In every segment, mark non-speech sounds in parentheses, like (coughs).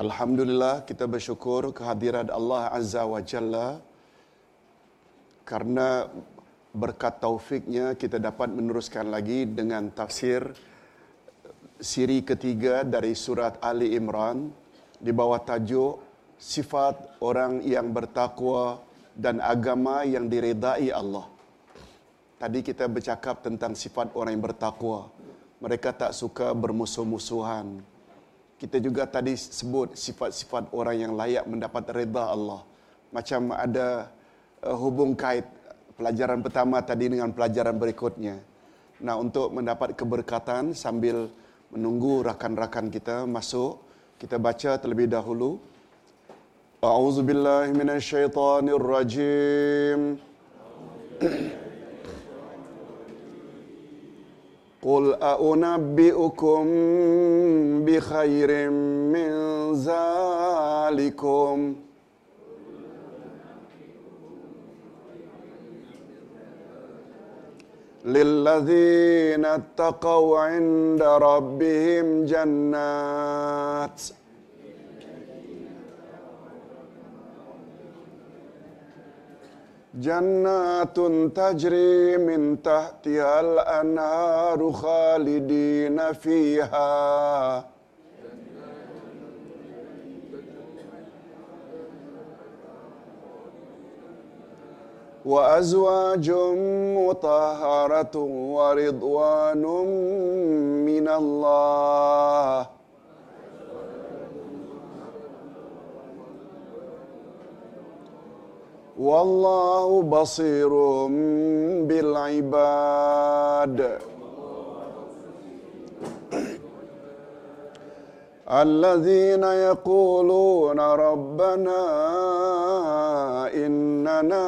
Alhamdulillah kita bersyukur kehadiran Allah Azza wa Jalla karena berkat taufiknya kita dapat meneruskan lagi dengan tafsir siri ketiga dari surat Ali Imran di bawah tajuk sifat orang yang bertakwa dan agama yang diredai Allah. Tadi kita bercakap tentang sifat orang yang bertakwa. Mereka tak suka bermusuh-musuhan. Kita juga tadi sebut sifat-sifat orang yang layak mendapat reda Allah. Macam ada uh, hubung kait pelajaran pertama tadi dengan pelajaran berikutnya. Nah, untuk mendapat keberkatan sambil menunggu rakan-rakan kita masuk, kita baca terlebih dahulu. A'udzubillahi minasyaitonirrajim. قل أنبئكم بخير من ذلكم؟ للذين اتقوا عند ربهم جنات جنات تجري من تحتها الأنهار خالدين فيها. وأزواج مطهرة ورضوان من الله. والله بصير بالعباد. الذين يقولون ربنا إننا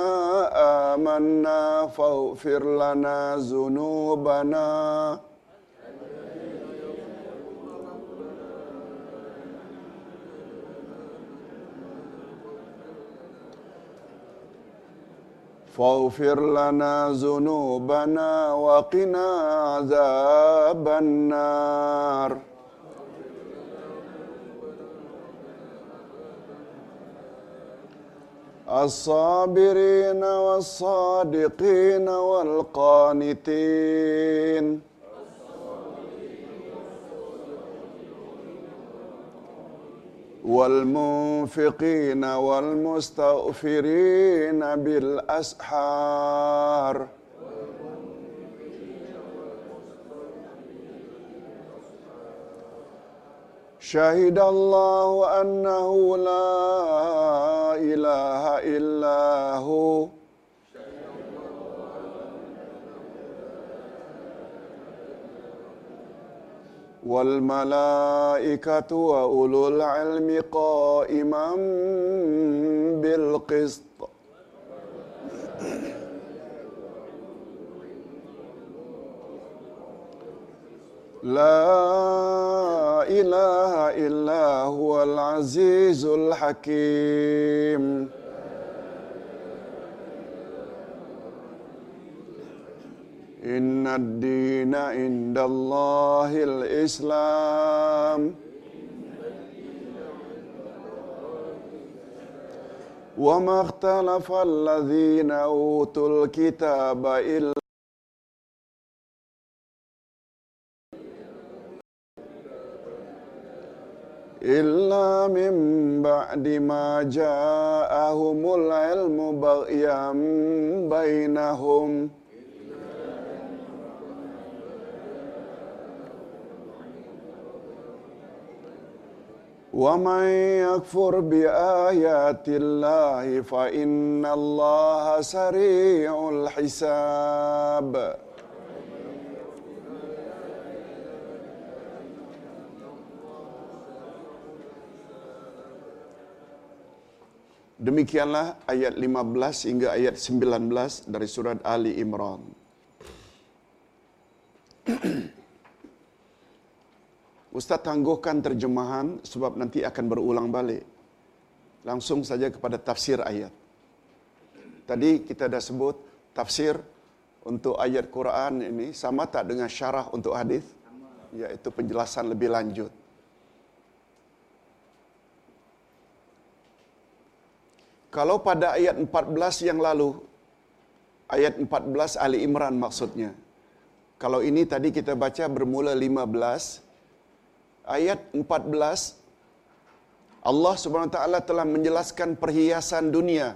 آمنا فاغفر لنا ذنوبنا. فاغفر لنا ذنوبنا وقنا عذاب النار الصابرين والصادقين والقانتين والمنفقين والمستغفرين بالأسحار. شهد الله أنه لا إله إلا هو. والملائكة وأولو العلم قائما بالقسط. لا إله إلا هو العزيز الحكيم. إن الدين عند الله الإسلام وما اختلف الذين أوتوا الكتاب إلا إلا من بعد ما جاءهم العلم بغيا بينهم ومن يكفر بآيات الله فإن الله سريع الحساب Demikianlah ayat 15 hingga ayat 19 dari surat Ali Imran. (clears throat) Ustaz tangguhkan terjemahan sebab nanti akan berulang balik. Langsung saja kepada tafsir ayat. Tadi kita dah sebut tafsir untuk ayat Quran ini sama tak dengan syarah untuk hadis? Iaitu penjelasan lebih lanjut. Kalau pada ayat 14 yang lalu, ayat 14 Ali Imran maksudnya. Kalau ini tadi kita baca bermula 15, ayat 14 Allah Subhanahu Wa Taala telah menjelaskan perhiasan dunia.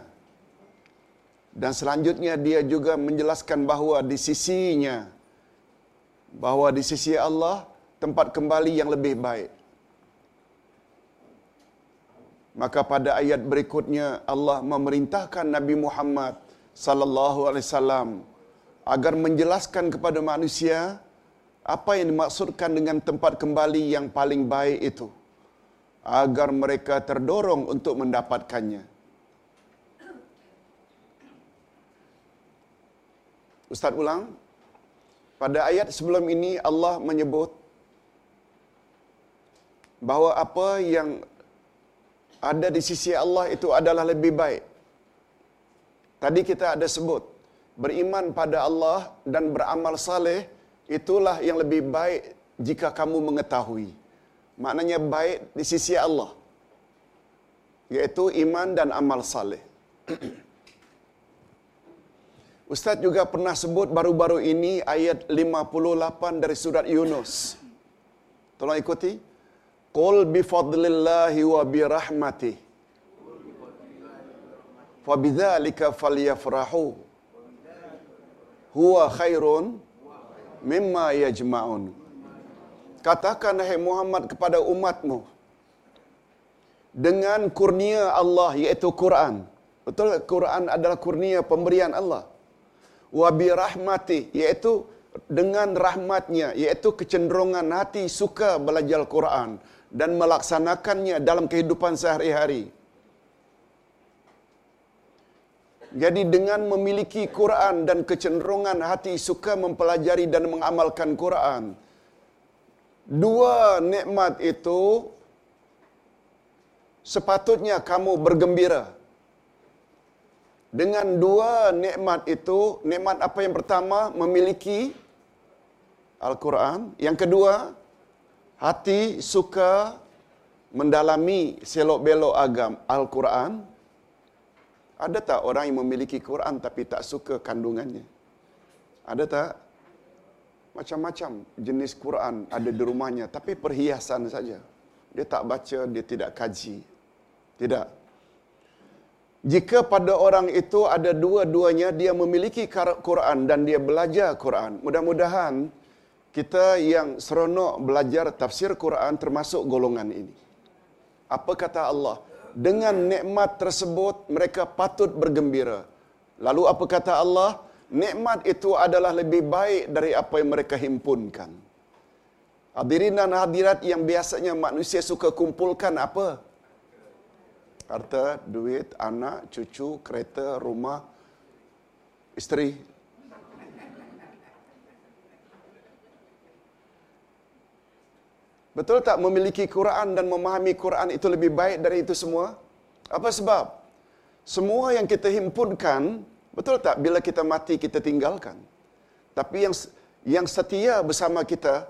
Dan selanjutnya dia juga menjelaskan bahawa di sisinya bahawa di sisi Allah tempat kembali yang lebih baik. Maka pada ayat berikutnya Allah memerintahkan Nabi Muhammad sallallahu alaihi wasallam agar menjelaskan kepada manusia apa yang dimaksudkan dengan tempat kembali yang paling baik itu agar mereka terdorong untuk mendapatkannya. Ustaz ulang. Pada ayat sebelum ini Allah menyebut bahawa apa yang ada di sisi Allah itu adalah lebih baik. Tadi kita ada sebut beriman pada Allah dan beramal saleh itulah yang lebih baik jika kamu mengetahui. Maknanya baik di sisi Allah. Yaitu iman dan amal saleh. (clears throat) Ustaz juga pernah sebut baru-baru ini ayat 58 dari surat Yunus. Tolong ikuti. Qul bi fadlillahi wa bi rahmati. Fa bidzalika falyafrahu. Huwa khairun mimma yajma'un. Katakan hai Muhammad kepada umatmu dengan kurnia Allah yaitu Quran. Betul Quran adalah kurnia pemberian Allah. Wa bi rahmati yaitu dengan rahmatnya yaitu kecenderungan hati suka belajar Quran dan melaksanakannya dalam kehidupan sehari-hari. Jadi dengan memiliki Quran dan kecenderungan hati suka mempelajari dan mengamalkan Quran, dua nikmat itu sepatutnya kamu bergembira. Dengan dua nikmat itu, nikmat apa yang pertama memiliki Al-Quran, yang kedua hati suka mendalami selok-belok agam Al-Quran. Ada tak orang yang memiliki Quran tapi tak suka kandungannya? Ada tak? Macam-macam jenis Quran ada di rumahnya tapi perhiasan saja. Dia tak baca, dia tidak kaji. Tidak. Jika pada orang itu ada dua-duanya, dia memiliki Quran dan dia belajar Quran. Mudah-mudahan kita yang seronok belajar tafsir Quran termasuk golongan ini. Apa kata Allah? Dengan nikmat tersebut mereka patut bergembira. Lalu apa kata Allah? Nikmat itu adalah lebih baik dari apa yang mereka himpunkan. Hadirin dan hadirat yang biasanya manusia suka kumpulkan apa? Harta, duit, anak, cucu, kereta, rumah, isteri, Betul tak memiliki Quran dan memahami Quran itu lebih baik dari itu semua? Apa sebab? Semua yang kita himpunkan, betul tak bila kita mati kita tinggalkan. Tapi yang yang setia bersama kita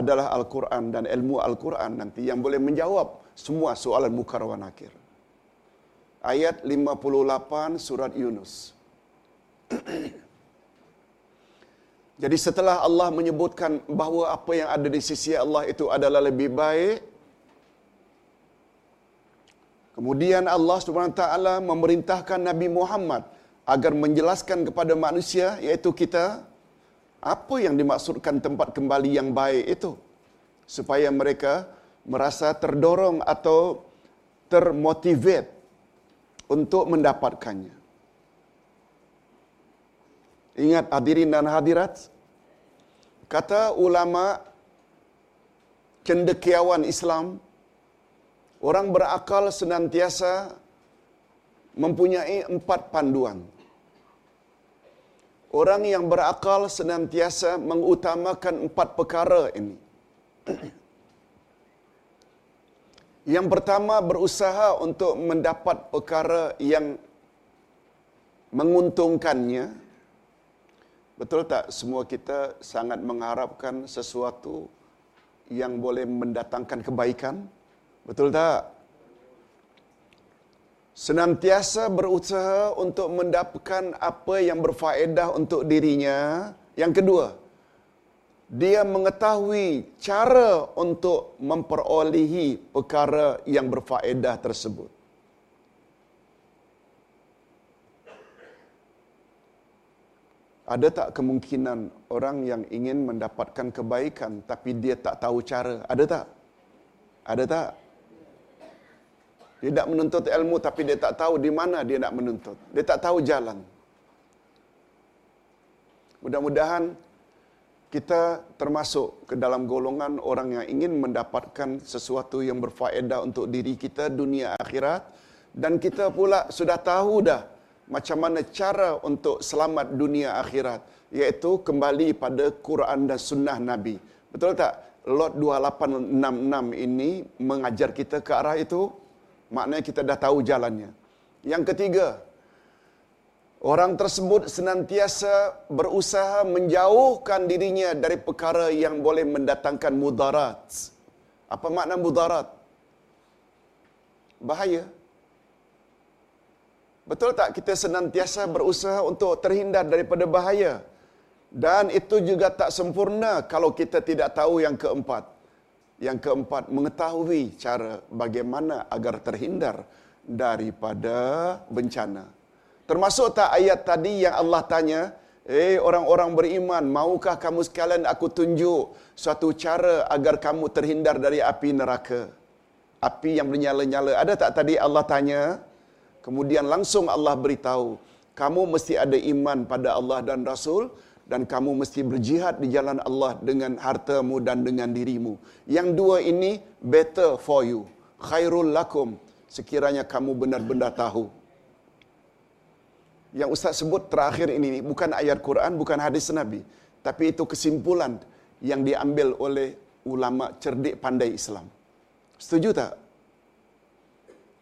adalah Al-Quran dan ilmu Al-Quran nanti yang boleh menjawab semua soalan mukar wa nakir. Ayat 58 surat Yunus. (clears throat) Jadi setelah Allah menyebutkan bahawa apa yang ada di sisi Allah itu adalah lebih baik, kemudian Allah taala memerintahkan Nabi Muhammad agar menjelaskan kepada manusia yaitu kita apa yang dimaksudkan tempat kembali yang baik itu supaya mereka merasa terdorong atau termotivate untuk mendapatkannya. Ingat hadirin dan hadirat, kata ulama cendekiawan Islam, orang berakal senantiasa mempunyai empat panduan. Orang yang berakal senantiasa mengutamakan empat perkara ini. (clears throat) Yang pertama berusaha untuk mendapat perkara yang menguntungkannya, Betul tak semua kita sangat mengharapkan sesuatu yang boleh mendatangkan kebaikan? Betul tak? senantiasa berusaha untuk mendapatkan apa yang berfaedah untuk dirinya. Yang kedua, dia mengetahui cara untuk memperolehi perkara yang berfaedah tersebut. Ada tak kemungkinan orang yang ingin mendapatkan kebaikan tapi dia tak tahu cara? Ada tak? Ada tak? Dia tak menuntut ilmu tapi dia tak tahu di mana dia nak menuntut. Dia tak tahu jalan. Mudah-mudahan kita termasuk ke dalam golongan orang yang ingin mendapatkan sesuatu yang berfaedah untuk diri kita dunia akhirat dan kita pula sudah tahu dah macam mana cara untuk selamat dunia akhirat iaitu kembali pada Quran dan sunnah Nabi. Betul tak? Lot 2866 ini mengajar kita ke arah itu. Maknanya kita dah tahu jalannya. Yang ketiga, orang tersebut senantiasa berusaha menjauhkan dirinya dari perkara yang boleh mendatangkan mudarat. Apa makna mudarat? Bahaya. Betul tak kita senantiasa berusaha untuk terhindar daripada bahaya? Dan itu juga tak sempurna kalau kita tidak tahu yang keempat. Yang keempat, mengetahui cara bagaimana agar terhindar daripada bencana. Termasuk tak ayat tadi yang Allah tanya, Eh orang-orang beriman, maukah kamu sekalian aku tunjuk suatu cara agar kamu terhindar dari api neraka? Api yang menyala-nyala. Ada tak tadi Allah tanya? Kemudian langsung Allah beritahu, kamu mesti ada iman pada Allah dan Rasul dan kamu mesti berjihad di jalan Allah dengan hartamu dan dengan dirimu. Yang dua ini better for you. Khairul lakum sekiranya kamu benar-benar tahu. Yang Ustaz sebut terakhir ini bukan ayat Quran, bukan hadis Nabi, tapi itu kesimpulan yang diambil oleh ulama cerdik pandai Islam. Setuju tak?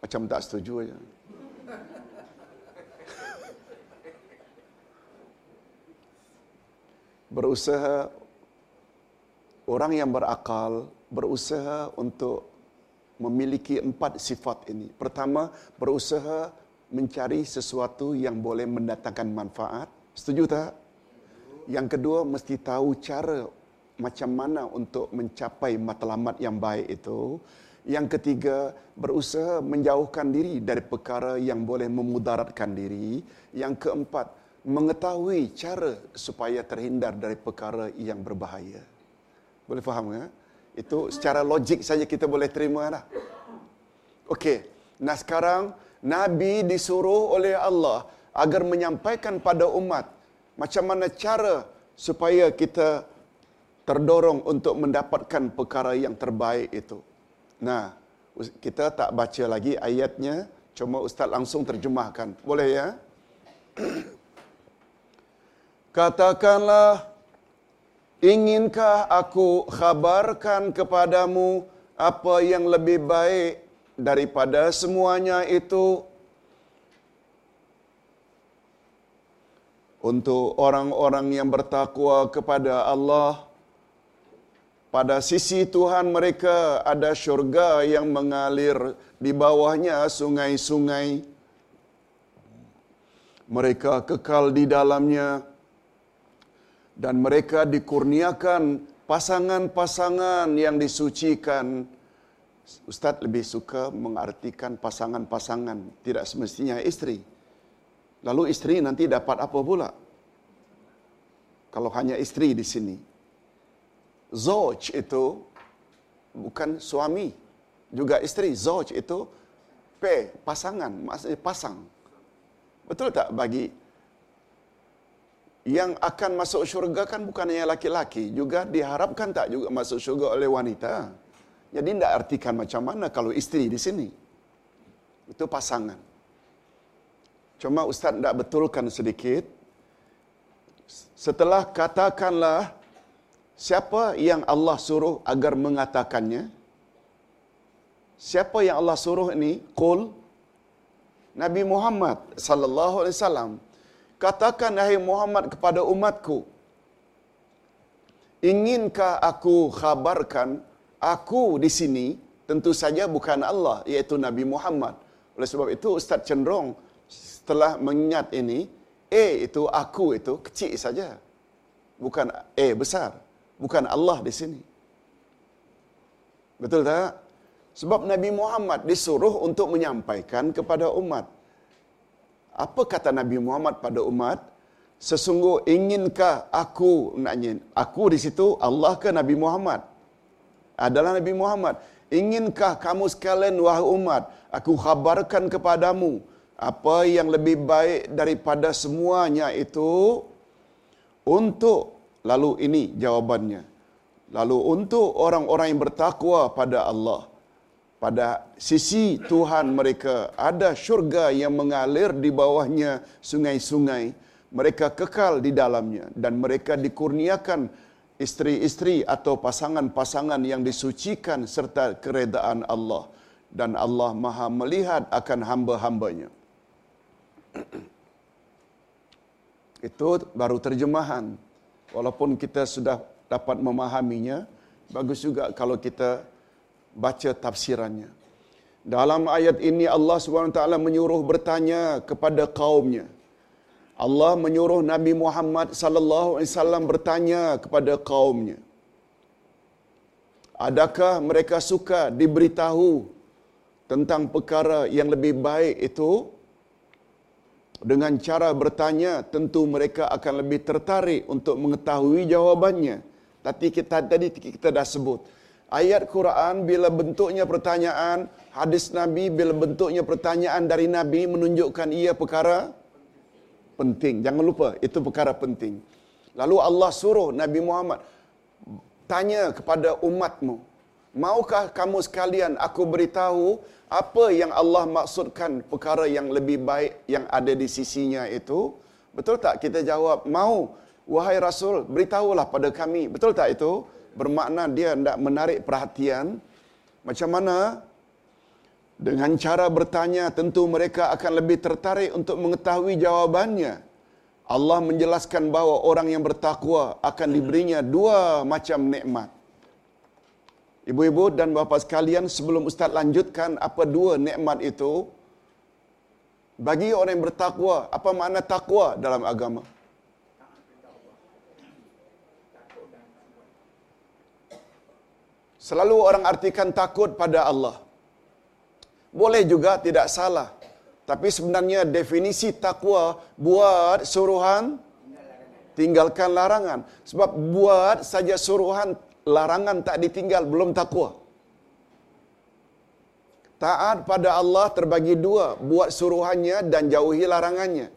Macam tak setuju aja. (laughs) berusaha orang yang berakal berusaha untuk memiliki empat sifat ini. Pertama, berusaha mencari sesuatu yang boleh mendatangkan manfaat. Setuju tak? Yang kedua, mesti tahu cara macam mana untuk mencapai matlamat yang baik itu. Yang ketiga, berusaha menjauhkan diri dari perkara yang boleh memudaratkan diri. Yang keempat, mengetahui cara supaya terhindar dari perkara yang berbahaya. Boleh faham ya? Itu secara logik saja kita boleh terima dah. Okey. Nah sekarang Nabi disuruh oleh Allah agar menyampaikan pada umat macam mana cara supaya kita terdorong untuk mendapatkan perkara yang terbaik itu. Nah, kita tak baca lagi ayatnya, cuma ustaz langsung terjemahkan. Boleh ya? (coughs) Katakanlah, inginkah aku khabarkan kepadamu apa yang lebih baik daripada semuanya itu? Untuk orang-orang yang bertakwa kepada Allah, pada sisi Tuhan mereka ada syurga yang mengalir di bawahnya sungai-sungai. Mereka kekal di dalamnya dan mereka dikurniakan pasangan-pasangan yang disucikan. Ustaz lebih suka mengartikan pasangan-pasangan, tidak semestinya istri. Lalu istri nanti dapat apa pula? Kalau hanya istri di sini. Zoj itu bukan suami, juga istri. Zoj itu pe, pasangan, maksudnya pasang. Betul tak bagi yang akan masuk syurga kan bukan hanya laki-laki, juga diharapkan tak juga masuk syurga oleh wanita. Jadi tidak artikan macam mana kalau isteri di sini. Itu pasangan. Cuma Ustaz tidak betulkan sedikit. Setelah katakanlah siapa yang Allah suruh agar mengatakannya. Siapa yang Allah suruh ini? Qul Nabi Muhammad sallallahu alaihi wasallam Katakan hai Muhammad kepada umatku. Inginkah aku khabarkan aku di sini tentu saja bukan Allah iaitu Nabi Muhammad. Oleh sebab itu Ustaz cenderung setelah mengingat ini, A itu aku itu kecil saja. Bukan A besar. Bukan Allah di sini. Betul tak? Sebab Nabi Muhammad disuruh untuk menyampaikan kepada umat. Apa kata Nabi Muhammad pada umat? Sesungguh inginkah aku naknya aku di situ Allah ke Nabi Muhammad? Adalah Nabi Muhammad. Inginkah kamu sekalian wahai umat, aku khabarkan kepadamu apa yang lebih baik daripada semuanya itu untuk lalu ini jawabannya. Lalu untuk orang-orang yang bertakwa pada Allah pada sisi Tuhan mereka ada syurga yang mengalir di bawahnya sungai-sungai mereka kekal di dalamnya dan mereka dikurniakan isteri-isteri atau pasangan-pasangan yang disucikan serta keredaan Allah dan Allah Maha melihat akan hamba-hambanya. (clears throat) Itu baru terjemahan. Walaupun kita sudah dapat memahaminya, bagus juga kalau kita baca tafsirannya. Dalam ayat ini Allah SWT menyuruh bertanya kepada kaumnya. Allah menyuruh Nabi Muhammad sallallahu alaihi wasallam bertanya kepada kaumnya. Adakah mereka suka diberitahu tentang perkara yang lebih baik itu? Dengan cara bertanya, tentu mereka akan lebih tertarik untuk mengetahui jawabannya. Tapi kita tadi kita dah sebut, ayat Quran bila bentuknya pertanyaan, hadis Nabi bila bentuknya pertanyaan dari Nabi menunjukkan ia perkara penting. Jangan lupa, itu perkara penting. Lalu Allah suruh Nabi Muhammad tanya kepada umatmu, maukah kamu sekalian aku beritahu apa yang Allah maksudkan perkara yang lebih baik yang ada di sisinya itu? Betul tak? Kita jawab, mau. Wahai Rasul, beritahulah pada kami. Betul tak itu? Bermakna dia tidak menarik perhatian. Macam mana dengan cara bertanya, tentu mereka akan lebih tertarik untuk mengetahui jawabannya. Allah menjelaskan bahawa orang yang bertakwa akan diberinya dua macam nikmat. Ibu-ibu dan bapa sekalian, sebelum Ustaz lanjutkan apa dua nikmat itu, bagi orang yang bertakwa, apa makna takwa dalam agama? Selalu orang artikan takut pada Allah. Boleh juga tidak salah. Tapi sebenarnya definisi takwa buat suruhan tinggalkan larangan. Sebab buat saja suruhan larangan tak ditinggal belum takwa. Taat pada Allah terbagi dua, buat suruhannya dan jauhi larangannya.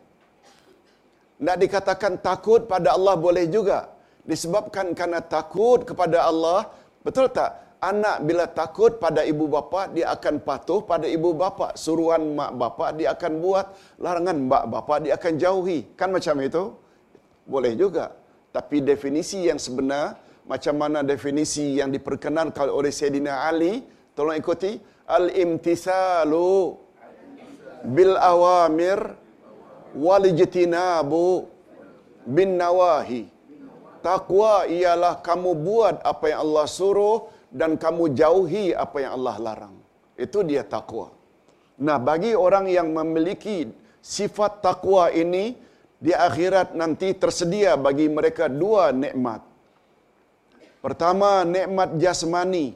Nak dikatakan takut pada Allah boleh juga. Disebabkan karena takut kepada Allah, betul tak? anak bila takut pada ibu bapa dia akan patuh pada ibu bapa suruhan mak bapa dia akan buat larangan mak bapa dia akan jauhi kan macam itu boleh juga tapi definisi yang sebenar macam mana definisi yang diperkenalkan oleh Sayyidina Ali tolong ikuti al imtisalu bil awamir wal ijtinabu bin nawahi takwa ialah kamu buat apa yang Allah suruh dan kamu jauhi apa yang Allah larang. Itu dia takwa. Nah, bagi orang yang memiliki sifat takwa ini di akhirat nanti tersedia bagi mereka dua nikmat. Pertama, nikmat jasmani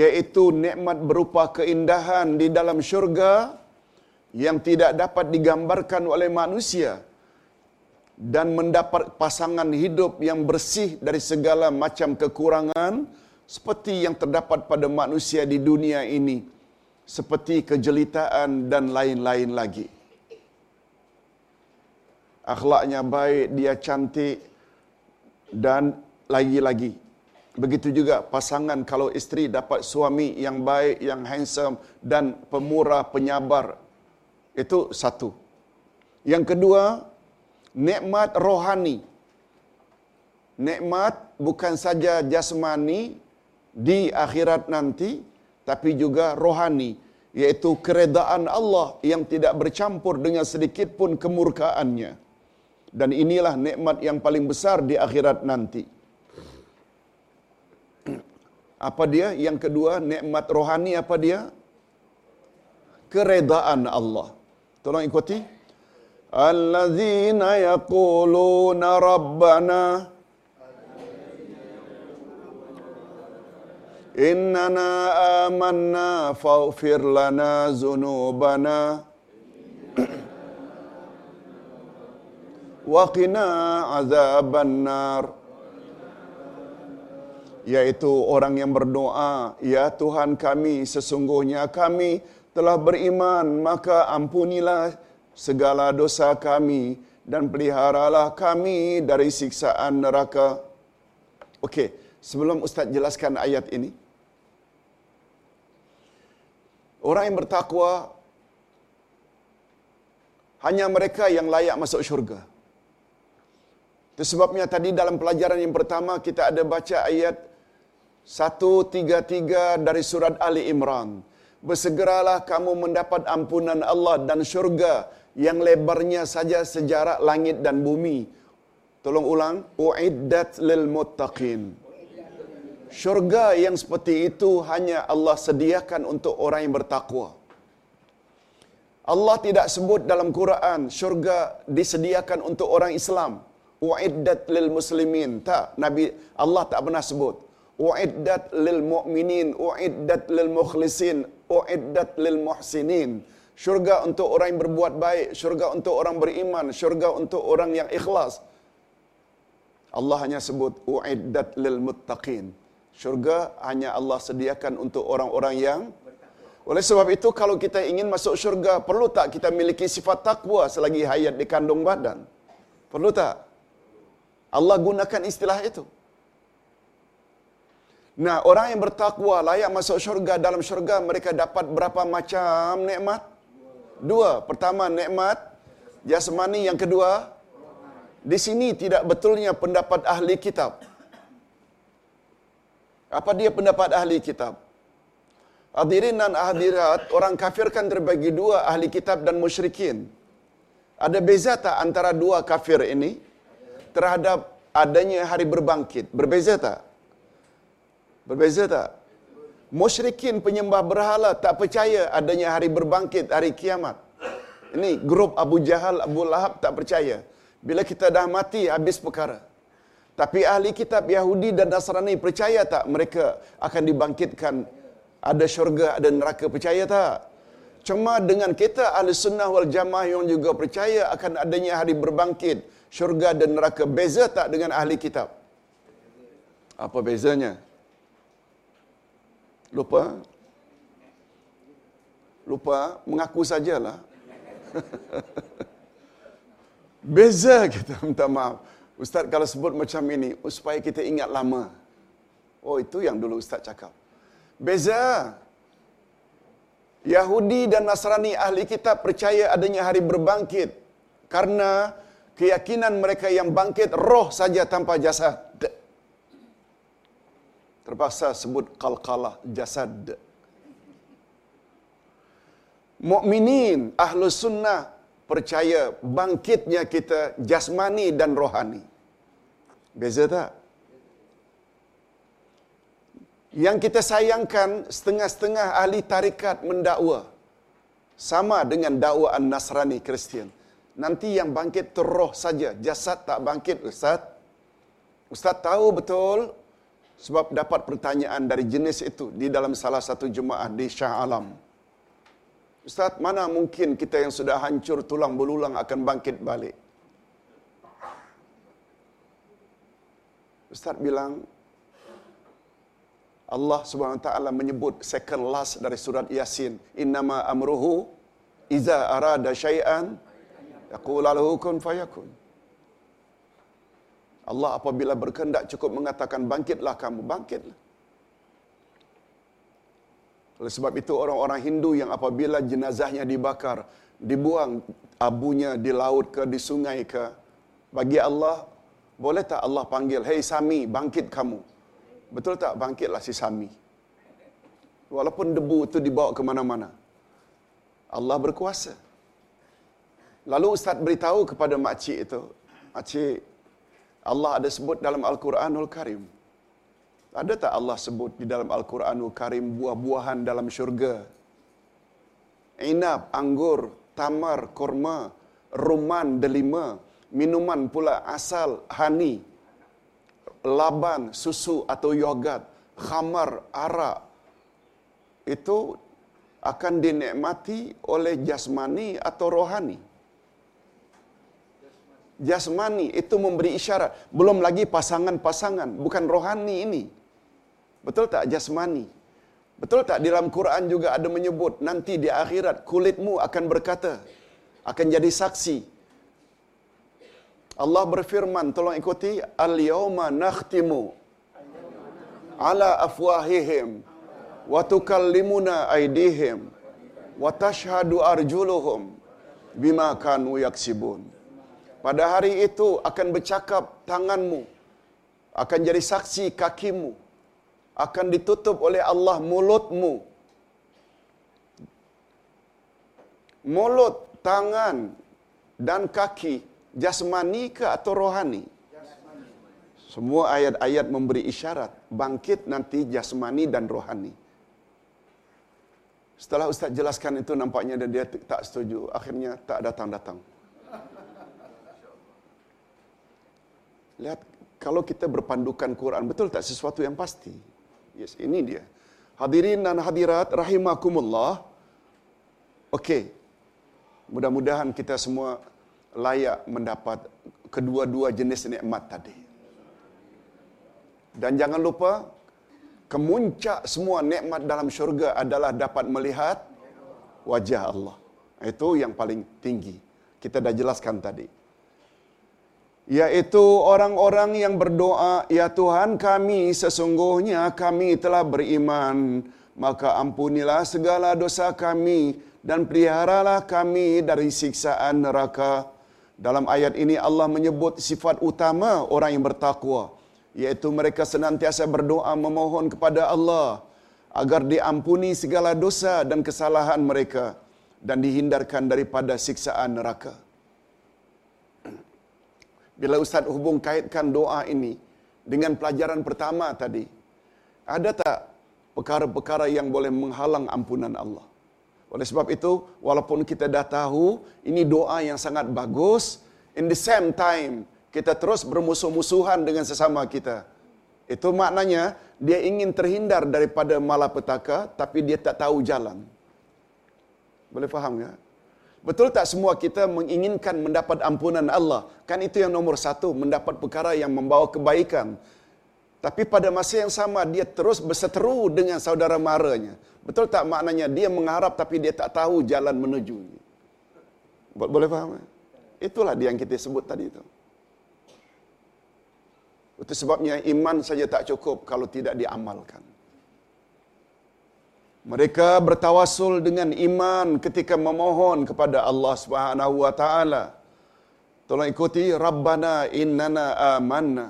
yaitu nikmat berupa keindahan di dalam syurga yang tidak dapat digambarkan oleh manusia dan mendapat pasangan hidup yang bersih dari segala macam kekurangan seperti yang terdapat pada manusia di dunia ini seperti kejelitaan dan lain-lain lagi. Akhlaknya baik dia cantik dan lagi-lagi. Begitu juga pasangan kalau isteri dapat suami yang baik yang handsome dan pemurah penyabar. Itu satu. Yang kedua nikmat rohani. Nikmat bukan saja jasmani di akhirat nanti tapi juga rohani yaitu keredaan Allah yang tidak bercampur dengan sedikit pun kemurkaannya. Dan inilah nikmat yang paling besar di akhirat nanti apa dia yang kedua nikmat rohani apa dia keredaan Allah. Tolong ikuti. Allazina yaquluna rabbana Innana amanna faghfir lana zunubana (clears throat) wa qina azaban nar yaitu orang yang berdoa ya Tuhan kami sesungguhnya kami telah beriman maka ampunilah segala dosa kami dan peliharalah kami dari siksaan neraka okey sebelum ustaz jelaskan ayat ini Orang yang bertakwa hanya mereka yang layak masuk syurga. Itu sebabnya tadi dalam pelajaran yang pertama kita ada baca ayat 133 dari surat Ali Imran. Bersegeralah kamu mendapat ampunan Allah dan syurga yang lebarnya saja sejarak langit dan bumi. Tolong ulang. Uiddat lil muttaqin. Syurga yang seperti itu hanya Allah sediakan untuk orang yang bertakwa. Allah tidak sebut dalam Quran syurga disediakan untuk orang Islam. Uiddat lil muslimin. Tak, Nabi Allah tak pernah sebut. Uiddat lil mu'minin, uiddat lil mukhlisin, uiddat lil muhsinin. Syurga untuk orang yang berbuat baik, syurga untuk orang beriman, syurga untuk orang yang ikhlas. Allah hanya sebut uiddat lil muttaqin. Syurga hanya Allah sediakan untuk orang-orang yang oleh sebab itu kalau kita ingin masuk syurga, perlu tak kita miliki sifat takwa selagi hayat di kandung badan? Perlu tak? Allah gunakan istilah itu. Nah, orang yang bertakwa layak masuk syurga. Dalam syurga mereka dapat berapa macam nikmat? Dua. Pertama nikmat jasmani, yang kedua di sini tidak betulnya pendapat ahli kitab. Apa dia pendapat ahli kitab? Hadirin dan hadirat, orang kafir kan terbagi dua, ahli kitab dan musyrikin. Ada beza tak antara dua kafir ini terhadap adanya hari berbangkit? Berbeza tak? Berbeza tak? Musyrikin penyembah berhala tak percaya adanya hari berbangkit, hari kiamat. Ini grup Abu Jahal, Abu Lahab tak percaya. Bila kita dah mati, habis perkara. Tapi ahli kitab Yahudi dan Nasrani percaya tak mereka akan dibangkitkan ada syurga, ada neraka, percaya tak? Cuma dengan kita ahli sunnah wal jamaah yang juga percaya akan adanya hari berbangkit, syurga dan neraka. Beza tak dengan ahli kitab? Apa bezanya? Lupa? Lupa? Mengaku sajalah. (laughs) Beza kita (laughs) minta maaf. Ustaz kalau sebut macam ini, supaya kita ingat lama. Oh itu yang dulu Ustaz cakap. Beza. Yahudi dan Nasrani ahli kitab percaya adanya hari berbangkit. Karena keyakinan mereka yang bangkit roh saja tanpa jasad. Terpaksa sebut kalkalah jasad. Mukminin ahlu sunnah percaya bangkitnya kita jasmani dan rohani. Beza tak? Yang kita sayangkan setengah-setengah ahli tarikat mendakwa sama dengan dakwaan Nasrani Kristian. Nanti yang bangkit terroh saja, jasad tak bangkit Ustaz. Ustaz tahu betul sebab dapat pertanyaan dari jenis itu di dalam salah satu jemaah di Shah Alam. Ustaz, mana mungkin kita yang sudah hancur tulang belulang akan bangkit balik? Ustaz bilang, Allah Subhanahu Wa Taala menyebut second last dari surat Yasin, innama amruhu iza arada syai'an yaqulu lahu kun fayakun. Allah apabila berkehendak cukup mengatakan bangkitlah kamu, bangkitlah. Oleh sebab itu orang-orang Hindu yang apabila jenazahnya dibakar, dibuang abunya di laut ke di sungai ke, bagi Allah boleh tak Allah panggil, "Hei Sami, bangkit kamu." Betul tak bangkitlah si Sami. Walaupun debu itu dibawa ke mana-mana. Allah berkuasa. Lalu Ustaz beritahu kepada makcik itu, "Makcik, Allah ada sebut dalam Al-Quranul Karim." Ada tak Allah sebut di dalam Al-Quranul Karim buah-buahan dalam syurga? inab, anggur, tamar, kurma, ruman, delima, minuman pula asal, hani, laban, susu atau yogurt, khamar, arak, itu akan dinikmati oleh jasmani atau rohani. Jasmani itu memberi isyarat. Belum lagi pasangan-pasangan. Bukan rohani ini. Betul tak jasmani? Betul tak dalam Quran juga ada menyebut nanti di akhirat kulitmu akan berkata. Akan jadi saksi. Allah berfirman, tolong ikuti. Al-yawma nakhtimu ala afwahihim wa tukallimuna aydihim wa tashhadu arjuluhum bima kanu yaksibun. Pada hari itu akan bercakap tanganmu, akan jadi saksi kakimu, akan ditutup oleh Allah mulutmu. Mulut, tangan dan kaki jasmani ke atau rohani? Semua ayat-ayat memberi isyarat bangkit nanti jasmani dan rohani. Setelah Ustaz jelaskan itu nampaknya dia tak setuju. Akhirnya tak datang-datang. Lihat, kalau kita berpandukan Quran, betul tak sesuatu yang pasti? Yes, ini dia. Hadirin dan hadirat, rahimakumullah. Okey, mudah-mudahan kita semua layak mendapat kedua-dua jenis nikmat tadi. Dan jangan lupa, kemuncak semua nikmat dalam syurga adalah dapat melihat wajah Allah. Itu yang paling tinggi. Kita dah jelaskan tadi. Yaitu orang-orang yang berdoa, Ya Tuhan kami, sesungguhnya kami telah beriman, maka ampunilah segala dosa kami dan peliharalah kami dari siksaan neraka. Dalam ayat ini Allah menyebut sifat utama orang yang bertakwa yaitu mereka senantiasa berdoa memohon kepada Allah agar diampuni segala dosa dan kesalahan mereka dan dihindarkan daripada siksaan neraka. Bila Ustaz hubung kaitkan doa ini dengan pelajaran pertama tadi, ada tak perkara-perkara yang boleh menghalang ampunan Allah? Oleh sebab itu, walaupun kita dah tahu ini doa yang sangat bagus, in the same time, kita terus bermusuh-musuhan dengan sesama kita. Itu maknanya dia ingin terhindar daripada malapetaka tapi dia tak tahu jalan. Boleh faham ya? Betul tak semua kita menginginkan mendapat ampunan Allah? Kan itu yang nomor satu, mendapat perkara yang membawa kebaikan. Tapi pada masa yang sama dia terus berseteru dengan saudara maranya. Betul tak maknanya dia mengharap tapi dia tak tahu jalan menuju. Boleh faham? Ya? Itulah dia yang kita sebut tadi itu. Itu sebabnya iman saja tak cukup kalau tidak diamalkan. Mereka bertawasul dengan iman ketika memohon kepada Allah Subhanahu wa taala. Tolong ikuti Rabbana innana amanna.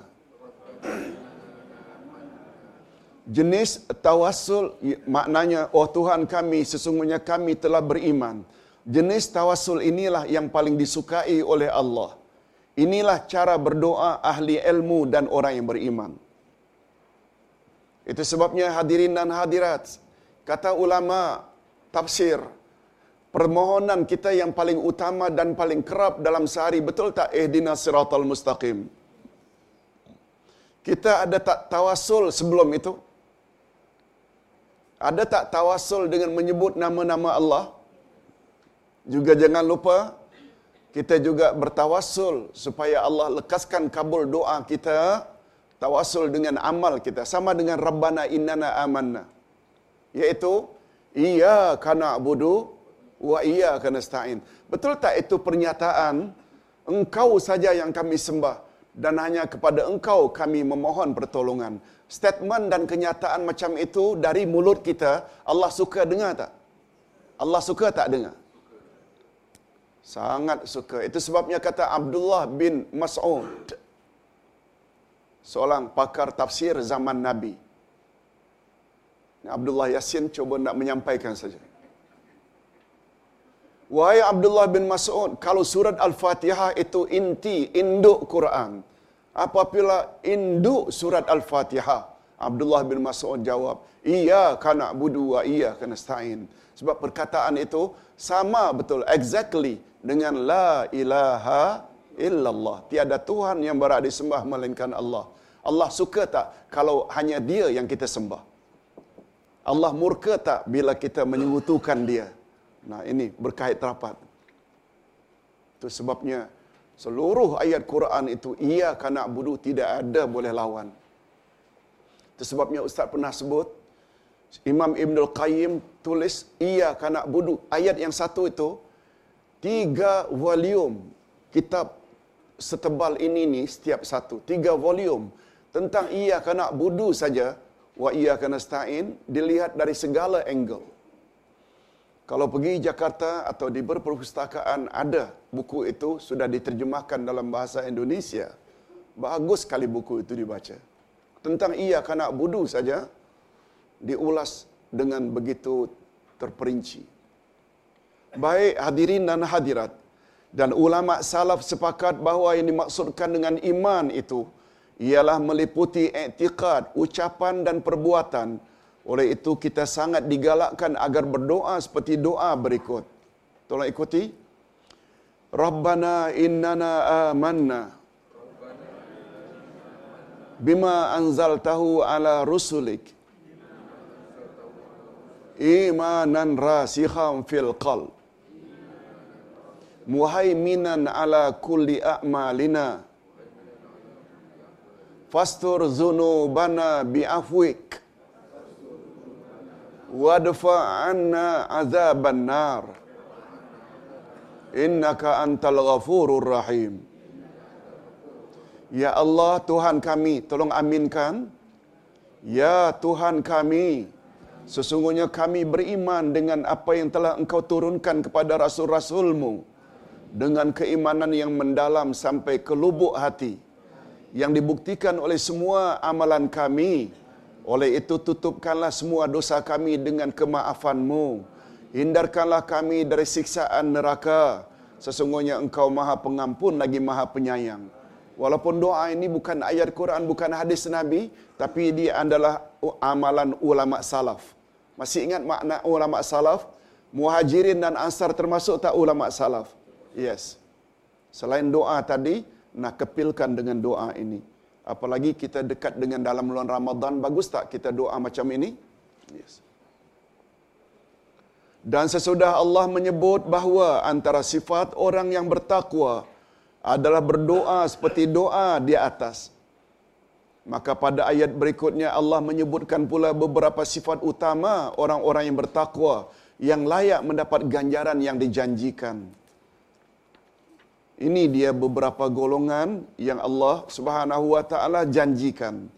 Jenis tawasul maknanya oh Tuhan kami sesungguhnya kami telah beriman. Jenis tawasul inilah yang paling disukai oleh Allah. Inilah cara berdoa ahli ilmu dan orang yang beriman. Itu sebabnya hadirin dan hadirat, kata ulama tafsir, permohonan kita yang paling utama dan paling kerap dalam sehari, betul tak ihdina siratal mustaqim? Kita ada tak tawasul sebelum itu? Ada tak tawasul dengan menyebut nama-nama Allah? Juga jangan lupa kita juga bertawasul supaya Allah lekaskan kabul doa kita tawasul dengan amal kita sama dengan rabbana innana amanna yaitu iya kana budu wa iya kana stain betul tak itu pernyataan engkau saja yang kami sembah dan hanya kepada engkau kami memohon pertolongan statement dan kenyataan macam itu dari mulut kita Allah suka dengar tak Allah suka tak dengar Sangat suka. Itu sebabnya kata Abdullah bin Mas'ud. Seorang pakar tafsir zaman Nabi. Abdullah Yasin cuba nak menyampaikan saja. Wahai Abdullah bin Mas'ud, kalau surat Al-Fatihah itu inti, induk Quran. Apabila induk surat Al-Fatihah, Abdullah bin Mas'ud jawab, Iya kana budu wa iya kana stain. Sebab perkataan itu sama betul, exactly dengan la ilaha illallah. Tiada Tuhan yang berhak disembah melainkan Allah. Allah suka tak kalau hanya dia yang kita sembah? Allah murka tak bila kita menyekutukan dia? Nah ini berkait rapat. Itu sebabnya seluruh ayat Quran itu ia kana budu tidak ada boleh lawan. Itu sebabnya Ustaz pernah sebut Imam Ibnul Qayyim tulis ia kana budu ayat yang satu itu tiga volume kitab setebal ini ni setiap satu tiga volume tentang ia kana budu saja wa ia kana stain dilihat dari segala angle kalau pergi Jakarta atau di berperpustakaan ada buku itu sudah diterjemahkan dalam bahasa Indonesia. Bagus sekali buku itu dibaca. Tentang ia kanak budu saja diulas dengan begitu terperinci. Baik hadirin dan hadirat dan ulama salaf sepakat bahawa yang dimaksudkan dengan iman itu ialah meliputi i'tiqad, ucapan dan perbuatan oleh itu kita sangat digalakkan agar berdoa seperti doa berikut. Tolong ikuti. Rabbana innana amanna bima anzaltahu ala rusulik imanan rasikhan fil qalb muhaiminan ala kulli a'malina fastur zunubana bi'afwik wadfa anna azaban nar. Innaka antal ghafurur rahim. Ya Allah Tuhan kami tolong aminkan. Ya Tuhan kami sesungguhnya kami beriman dengan apa yang telah engkau turunkan kepada rasul-rasulmu. Dengan keimanan yang mendalam sampai ke lubuk hati yang dibuktikan oleh semua amalan kami oleh itu tutupkanlah semua dosa kami dengan kemaafanmu. Hindarkanlah kami dari siksaan neraka. Sesungguhnya engkau maha pengampun lagi maha penyayang. Walaupun doa ini bukan ayat Quran, bukan hadis Nabi, tapi dia adalah amalan ulama salaf. Masih ingat makna ulama salaf? Muhajirin dan Ansar termasuk tak ulama salaf? Yes. Selain doa tadi, nak kepilkan dengan doa ini. Apalagi kita dekat dengan dalam bulan Ramadan, bagus tak kita doa macam ini? Yes. Dan sesudah Allah menyebut bahawa antara sifat orang yang bertakwa adalah berdoa seperti doa di atas. Maka pada ayat berikutnya Allah menyebutkan pula beberapa sifat utama orang-orang yang bertakwa yang layak mendapat ganjaran yang dijanjikan. Ini dia beberapa golongan yang Allah Subhanahu wa taala janjikan.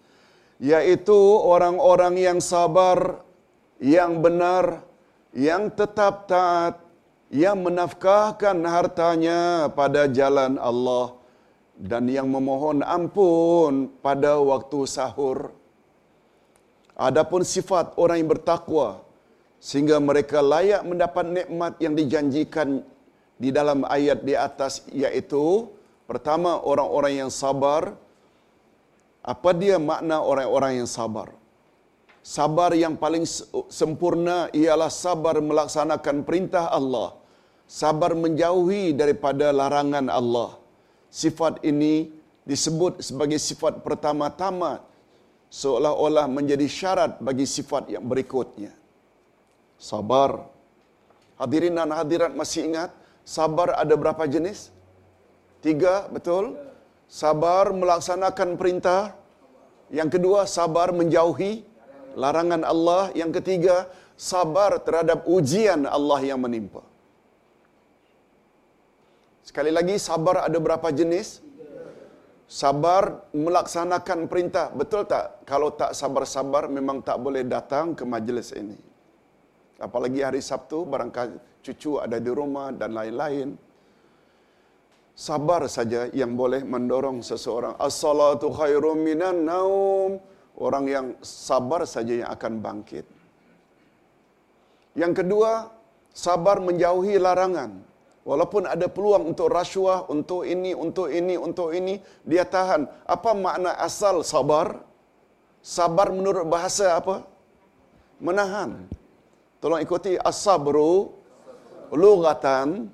Yaitu orang-orang yang sabar, yang benar, yang tetap taat, yang menafkahkan hartanya pada jalan Allah dan yang memohon ampun pada waktu sahur. Adapun sifat orang yang bertakwa sehingga mereka layak mendapat nikmat yang dijanjikan di dalam ayat di atas yaitu pertama orang-orang yang sabar. Apa dia makna orang-orang yang sabar? Sabar yang paling sempurna ialah sabar melaksanakan perintah Allah. Sabar menjauhi daripada larangan Allah. Sifat ini disebut sebagai sifat pertama-tama seolah-olah menjadi syarat bagi sifat yang berikutnya. Sabar. Hadirin dan hadirat masih ingat Sabar ada berapa jenis? Tiga, betul? Sabar melaksanakan perintah. Yang kedua, sabar menjauhi larangan Allah. Yang ketiga, sabar terhadap ujian Allah yang menimpa. Sekali lagi, sabar ada berapa jenis? Sabar melaksanakan perintah. Betul tak? Kalau tak sabar-sabar, memang tak boleh datang ke majlis ini. Apalagi hari Sabtu, barangkali cucu ada di rumah dan lain-lain. Sabar saja yang boleh mendorong seseorang. As-salatu khairum minan naum. Orang yang sabar saja yang akan bangkit. Yang kedua, sabar menjauhi larangan. Walaupun ada peluang untuk rasuah, untuk ini, untuk ini, untuk ini, dia tahan. Apa makna asal sabar? Sabar menurut bahasa apa? Menahan. Tolong ikuti as-sabru lughatan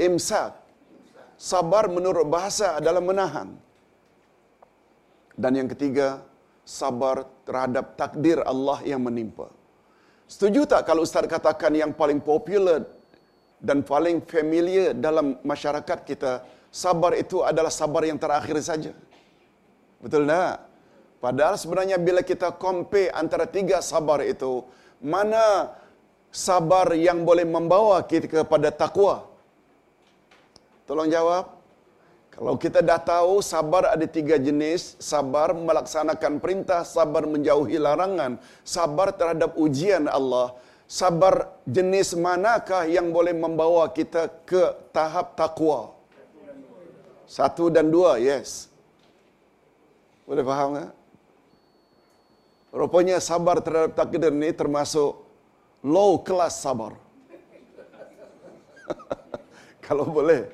imsak. Sabar menurut bahasa adalah menahan. Dan yang ketiga, sabar terhadap takdir Allah yang menimpa. Setuju tak kalau Ustaz katakan yang paling popular dan paling familiar dalam masyarakat kita, sabar itu adalah sabar yang terakhir saja. Betul tak? Padahal sebenarnya bila kita compare antara tiga sabar itu, mana sabar yang boleh membawa kita kepada takwa? Tolong jawab. Kalau kita dah tahu sabar ada tiga jenis, sabar melaksanakan perintah, sabar menjauhi larangan, sabar terhadap ujian Allah, sabar jenis manakah yang boleh membawa kita ke tahap takwa? Satu dan dua, yes. Boleh faham tak? Rupanya sabar terhadap takdir ini termasuk low class sabar. (laughs) Kalau boleh.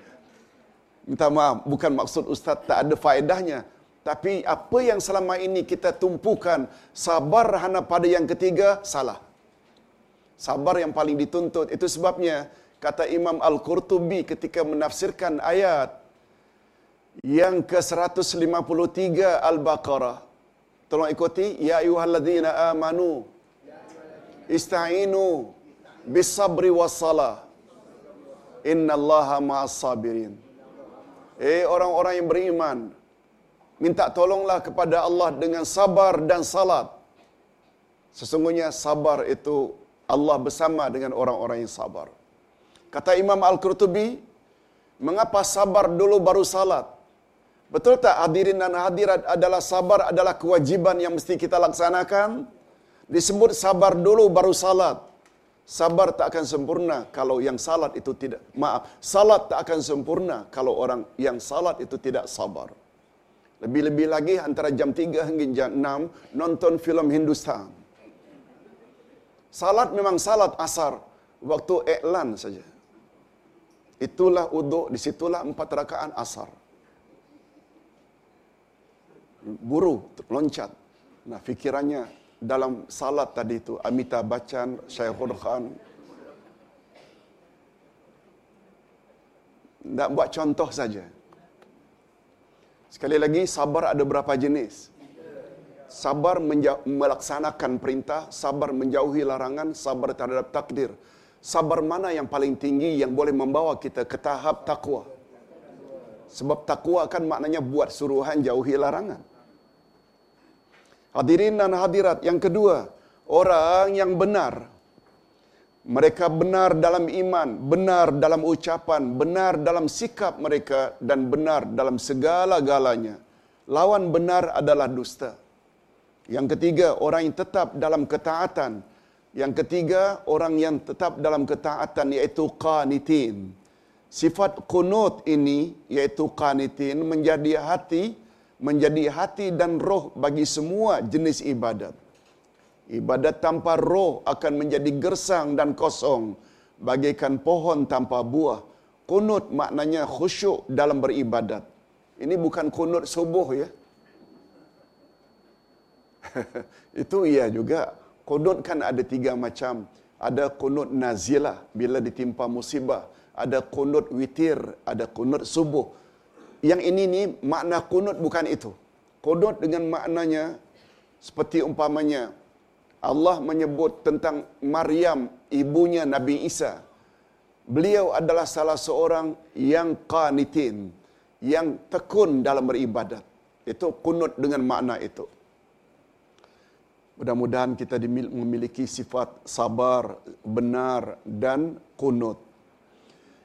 Minta maaf, bukan maksud Ustaz tak ada faedahnya. Tapi apa yang selama ini kita tumpukan sabar hanya pada yang ketiga, salah. Sabar yang paling dituntut. Itu sebabnya kata Imam Al-Qurtubi ketika menafsirkan ayat yang ke-153 Al-Baqarah. Tolong ikuti. Ya ayuhalladzina amanu. Ista'inu bisabri wassalah. Inna allaha ma'as sabirin. Eh orang-orang yang beriman. Minta tolonglah kepada Allah dengan sabar dan salat. Sesungguhnya sabar itu Allah bersama dengan orang-orang yang sabar. Kata Imam Al-Qurtubi, mengapa sabar dulu baru salat? Betul tak hadirin dan hadirat adalah sabar adalah kewajiban yang mesti kita laksanakan? Disebut sabar dulu baru salat. Sabar tak akan sempurna kalau yang salat itu tidak maaf. Salat tak akan sempurna kalau orang yang salat itu tidak sabar. Lebih-lebih lagi antara jam 3 hingga jam 6 nonton filem Hindustan. Salat memang salat asar waktu iklan saja. Itulah uduk, disitulah empat rakaat asar buru loncat. Nah, fikirannya dalam salat tadi itu Amitabh Bachchan, Shahid Khan. Nak buat contoh saja. Sekali lagi, sabar ada berapa jenis? Sabar melaksanakan perintah, sabar menjauhi larangan, sabar terhadap takdir. Sabar mana yang paling tinggi yang boleh membawa kita ke tahap takwa? Sebab takwa kan maknanya buat suruhan jauhi larangan. Hadirin dan hadirat yang kedua, orang yang benar. Mereka benar dalam iman, benar dalam ucapan, benar dalam sikap mereka dan benar dalam segala-galanya. Lawan benar adalah dusta. Yang ketiga, orang yang tetap dalam ketaatan. Yang ketiga, orang yang tetap dalam ketaatan iaitu qanitin. Sifat kunut ini iaitu qanitin menjadi hati menjadi hati dan roh bagi semua jenis ibadat. Ibadat tanpa roh akan menjadi gersang dan kosong, bagaikan pohon tanpa buah. Kunut maknanya khusyuk dalam beribadat. Ini bukan kunut subuh ya. (laughs) Itu iya juga. Kunut kan ada tiga macam. Ada kunut nazilah bila ditimpa musibah. Ada kunut witir, ada kunut subuh yang ini ni makna kunut bukan itu. Kunut dengan maknanya seperti umpamanya Allah menyebut tentang Maryam ibunya Nabi Isa. Beliau adalah salah seorang yang qanitin, yang tekun dalam beribadat. Itu kunut dengan makna itu. Mudah-mudahan kita memiliki sifat sabar, benar dan kunut.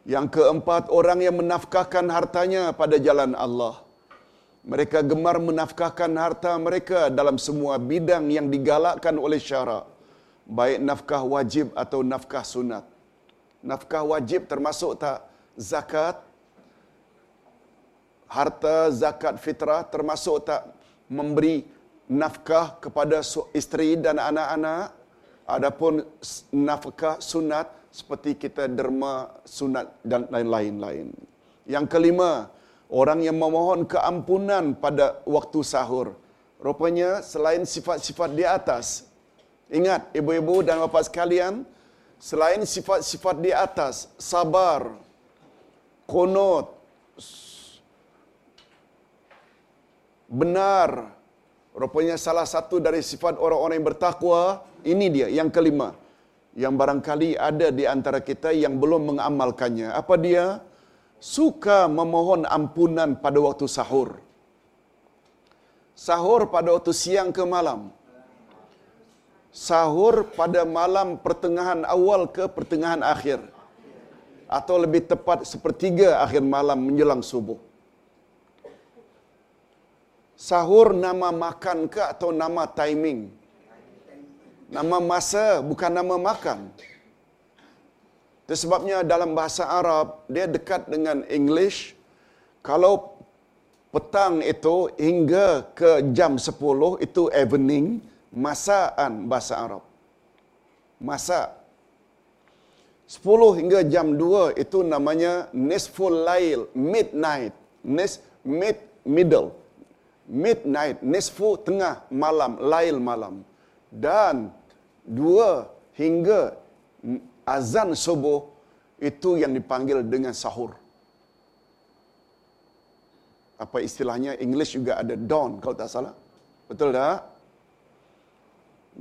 Yang keempat, orang yang menafkahkan hartanya pada jalan Allah. Mereka gemar menafkahkan harta mereka dalam semua bidang yang digalakkan oleh syarak. Baik nafkah wajib atau nafkah sunat. Nafkah wajib termasuk tak zakat? Harta zakat fitrah termasuk tak memberi nafkah kepada isteri dan anak-anak? Adapun nafkah sunat, seperti kita derma sunat dan lain-lain. Yang kelima, orang yang memohon keampunan pada waktu sahur. Rupanya selain sifat-sifat di atas, ingat ibu-ibu dan bapa sekalian, Selain sifat-sifat di atas, sabar, konot, benar. Rupanya salah satu dari sifat orang-orang yang bertakwa, ini dia yang kelima. Yang barangkali ada di antara kita yang belum mengamalkannya. Apa dia? Suka memohon ampunan pada waktu sahur. Sahur pada waktu siang ke malam. Sahur pada malam pertengahan awal ke pertengahan akhir. Atau lebih tepat sepertiga akhir malam menjelang subuh. Sahur nama makan ke atau nama timing? Nama masa bukan nama makan. Itu sebabnya dalam bahasa Arab dia dekat dengan English. Kalau petang itu hingga ke jam 10 itu evening, masaan bahasa Arab. Masa. 10 hingga jam 2 itu namanya nisful lail, midnight. Nis mid middle. Midnight, nisfu tengah malam, lail malam. Dan dua hingga azan subuh itu yang dipanggil dengan sahur. Apa istilahnya English juga ada dawn kalau tak salah. Betul tak?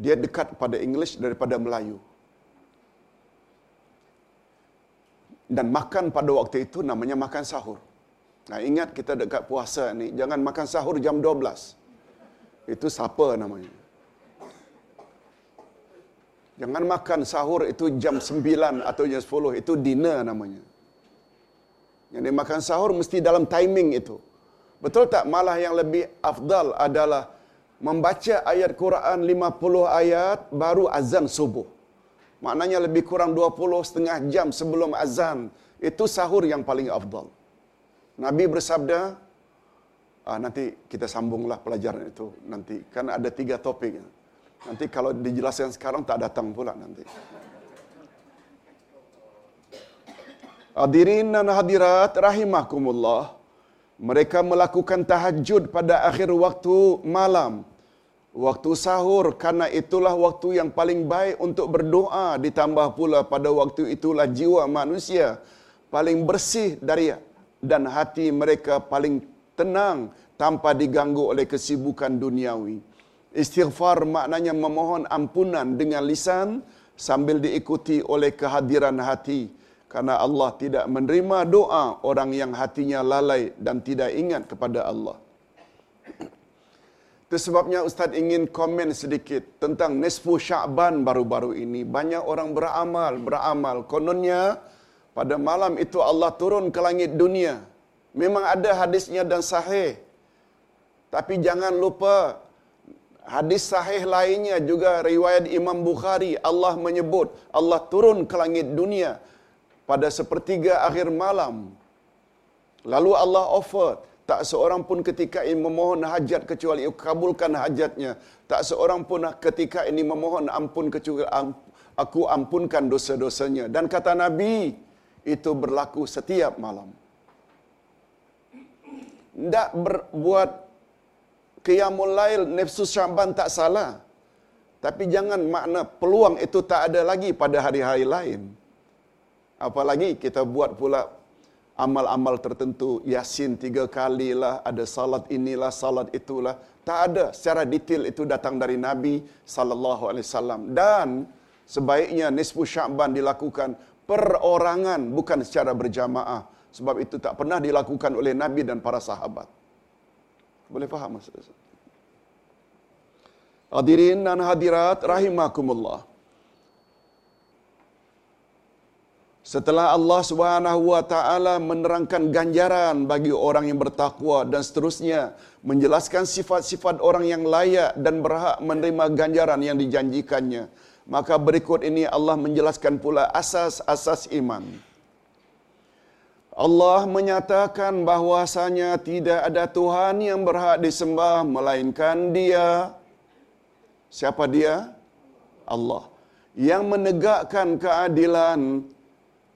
Dia dekat pada English daripada Melayu. Dan makan pada waktu itu namanya makan sahur. Nah, ingat kita dekat puasa ni, jangan makan sahur jam 12. Itu siapa namanya? Jangan makan sahur itu jam 9 atau jam 10. Itu dinner namanya. Yang dimakan sahur mesti dalam timing itu. Betul tak malah yang lebih afdal adalah membaca ayat Quran 50 ayat baru azan subuh. Maknanya lebih kurang 20 setengah jam sebelum azan. Itu sahur yang paling afdal. Nabi bersabda, ah, nanti kita sambunglah pelajaran itu nanti. Kan ada tiga topik. Nanti kalau dijelaskan sekarang tak datang pula nanti. Hadirin dan hadirat rahimakumullah. Mereka melakukan tahajud pada akhir waktu malam. Waktu sahur karena itulah waktu yang paling baik untuk berdoa ditambah pula pada waktu itulah jiwa manusia paling bersih dari dan hati mereka paling tenang tanpa diganggu oleh kesibukan duniawi. Istighfar maknanya memohon ampunan dengan lisan sambil diikuti oleh kehadiran hati. Karena Allah tidak menerima doa orang yang hatinya lalai dan tidak ingat kepada Allah. Itu sebabnya Ustaz ingin komen sedikit tentang Nisfu Sya'ban baru-baru ini. Banyak orang beramal, beramal. Kononnya pada malam itu Allah turun ke langit dunia. Memang ada hadisnya dan sahih. Tapi jangan lupa hadis sahih lainnya juga riwayat Imam Bukhari Allah menyebut Allah turun ke langit dunia pada sepertiga akhir malam. Lalu Allah offer tak seorang pun ketika ini memohon hajat kecuali kabulkan hajatnya. Tak seorang pun ketika ini memohon ampun kecuali aku ampunkan dosa-dosanya. Dan kata Nabi, itu berlaku setiap malam. Tidak berbuat qiyamul lail nafsu syaban tak salah. Tapi jangan makna peluang itu tak ada lagi pada hari-hari lain. Apalagi kita buat pula amal-amal tertentu, yasin tiga kali lah, ada salat inilah, salat itulah. Tak ada secara detail itu datang dari Nabi sallallahu alaihi wasallam dan sebaiknya nisfu Sya'ban dilakukan perorangan bukan secara berjamaah sebab itu tak pernah dilakukan oleh Nabi dan para sahabat. Boleh faham maksud saya? Hadirin dan hadirat rahimakumullah. Setelah Allah Subhanahu wa taala menerangkan ganjaran bagi orang yang bertakwa dan seterusnya menjelaskan sifat-sifat orang yang layak dan berhak menerima ganjaran yang dijanjikannya, maka berikut ini Allah menjelaskan pula asas-asas iman. Allah menyatakan bahwasanya tidak ada Tuhan yang berhak disembah melainkan Dia. Siapa Dia? Allah. Yang menegakkan keadilan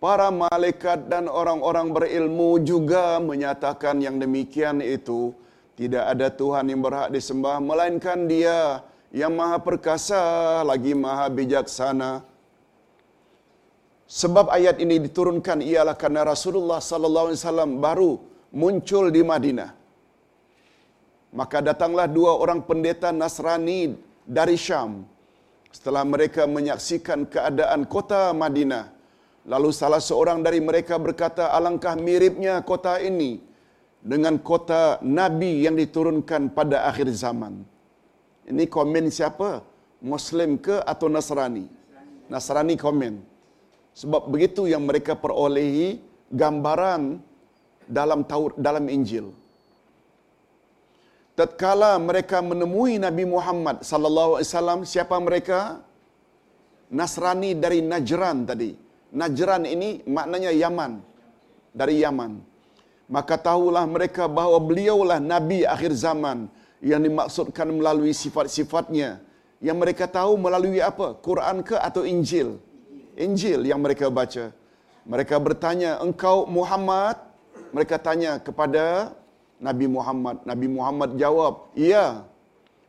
para malaikat dan orang-orang berilmu juga menyatakan yang demikian itu tidak ada Tuhan yang berhak disembah melainkan Dia yang Maha Perkasa lagi Maha Bijaksana. Sebab ayat ini diturunkan ialah karena Rasulullah sallallahu alaihi wasallam baru muncul di Madinah. Maka datanglah dua orang pendeta Nasrani dari Syam. Setelah mereka menyaksikan keadaan kota Madinah, lalu salah seorang dari mereka berkata, "Alangkah miripnya kota ini dengan kota nabi yang diturunkan pada akhir zaman." Ini komen siapa? Muslim ke atau Nasrani? Nasrani komen. Sebab begitu yang mereka perolehi gambaran dalam Taurat dalam Injil. Tatkala mereka menemui Nabi Muhammad sallallahu alaihi wasallam, siapa mereka? Nasrani dari Najran tadi. Najran ini maknanya Yaman. Dari Yaman. Maka tahulah mereka bahawa beliaulah Nabi akhir zaman yang dimaksudkan melalui sifat-sifatnya. Yang mereka tahu melalui apa? Quran ke atau Injil? Injil yang mereka baca. Mereka bertanya, engkau Muhammad? Mereka tanya kepada Nabi Muhammad. Nabi Muhammad jawab, iya.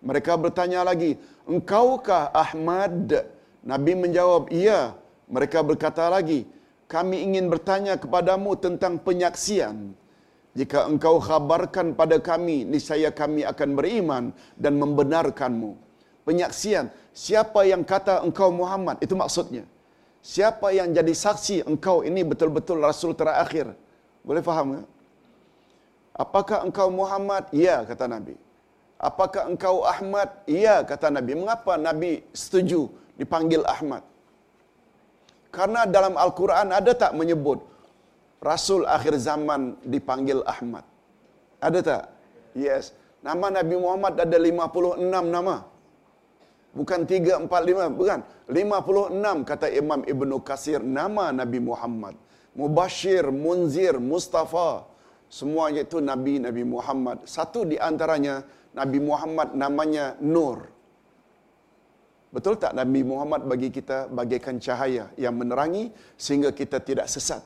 Mereka bertanya lagi, engkaukah Ahmad? Nabi menjawab, iya. Mereka berkata lagi, kami ingin bertanya kepadamu tentang penyaksian. Jika engkau khabarkan pada kami, niscaya kami akan beriman dan membenarkanmu. Penyaksian, siapa yang kata engkau Muhammad? Itu maksudnya. Siapa yang jadi saksi engkau ini betul-betul Rasul terakhir? Boleh faham tak? Apakah engkau Muhammad? Ya, kata Nabi. Apakah engkau Ahmad? Ya, kata Nabi. Mengapa Nabi setuju dipanggil Ahmad? Karena dalam Al-Quran ada tak menyebut Rasul akhir zaman dipanggil Ahmad? Ada tak? Yes. Nama Nabi Muhammad ada 56 nama. Bukan 3, 4, 5. Bukan. 56 kata Imam Ibn Qasir nama Nabi Muhammad. Mubashir, Munzir, Mustafa. Semuanya itu Nabi Nabi Muhammad. Satu di antaranya Nabi Muhammad namanya Nur. Betul tak Nabi Muhammad bagi kita bagaikan cahaya yang menerangi sehingga kita tidak sesat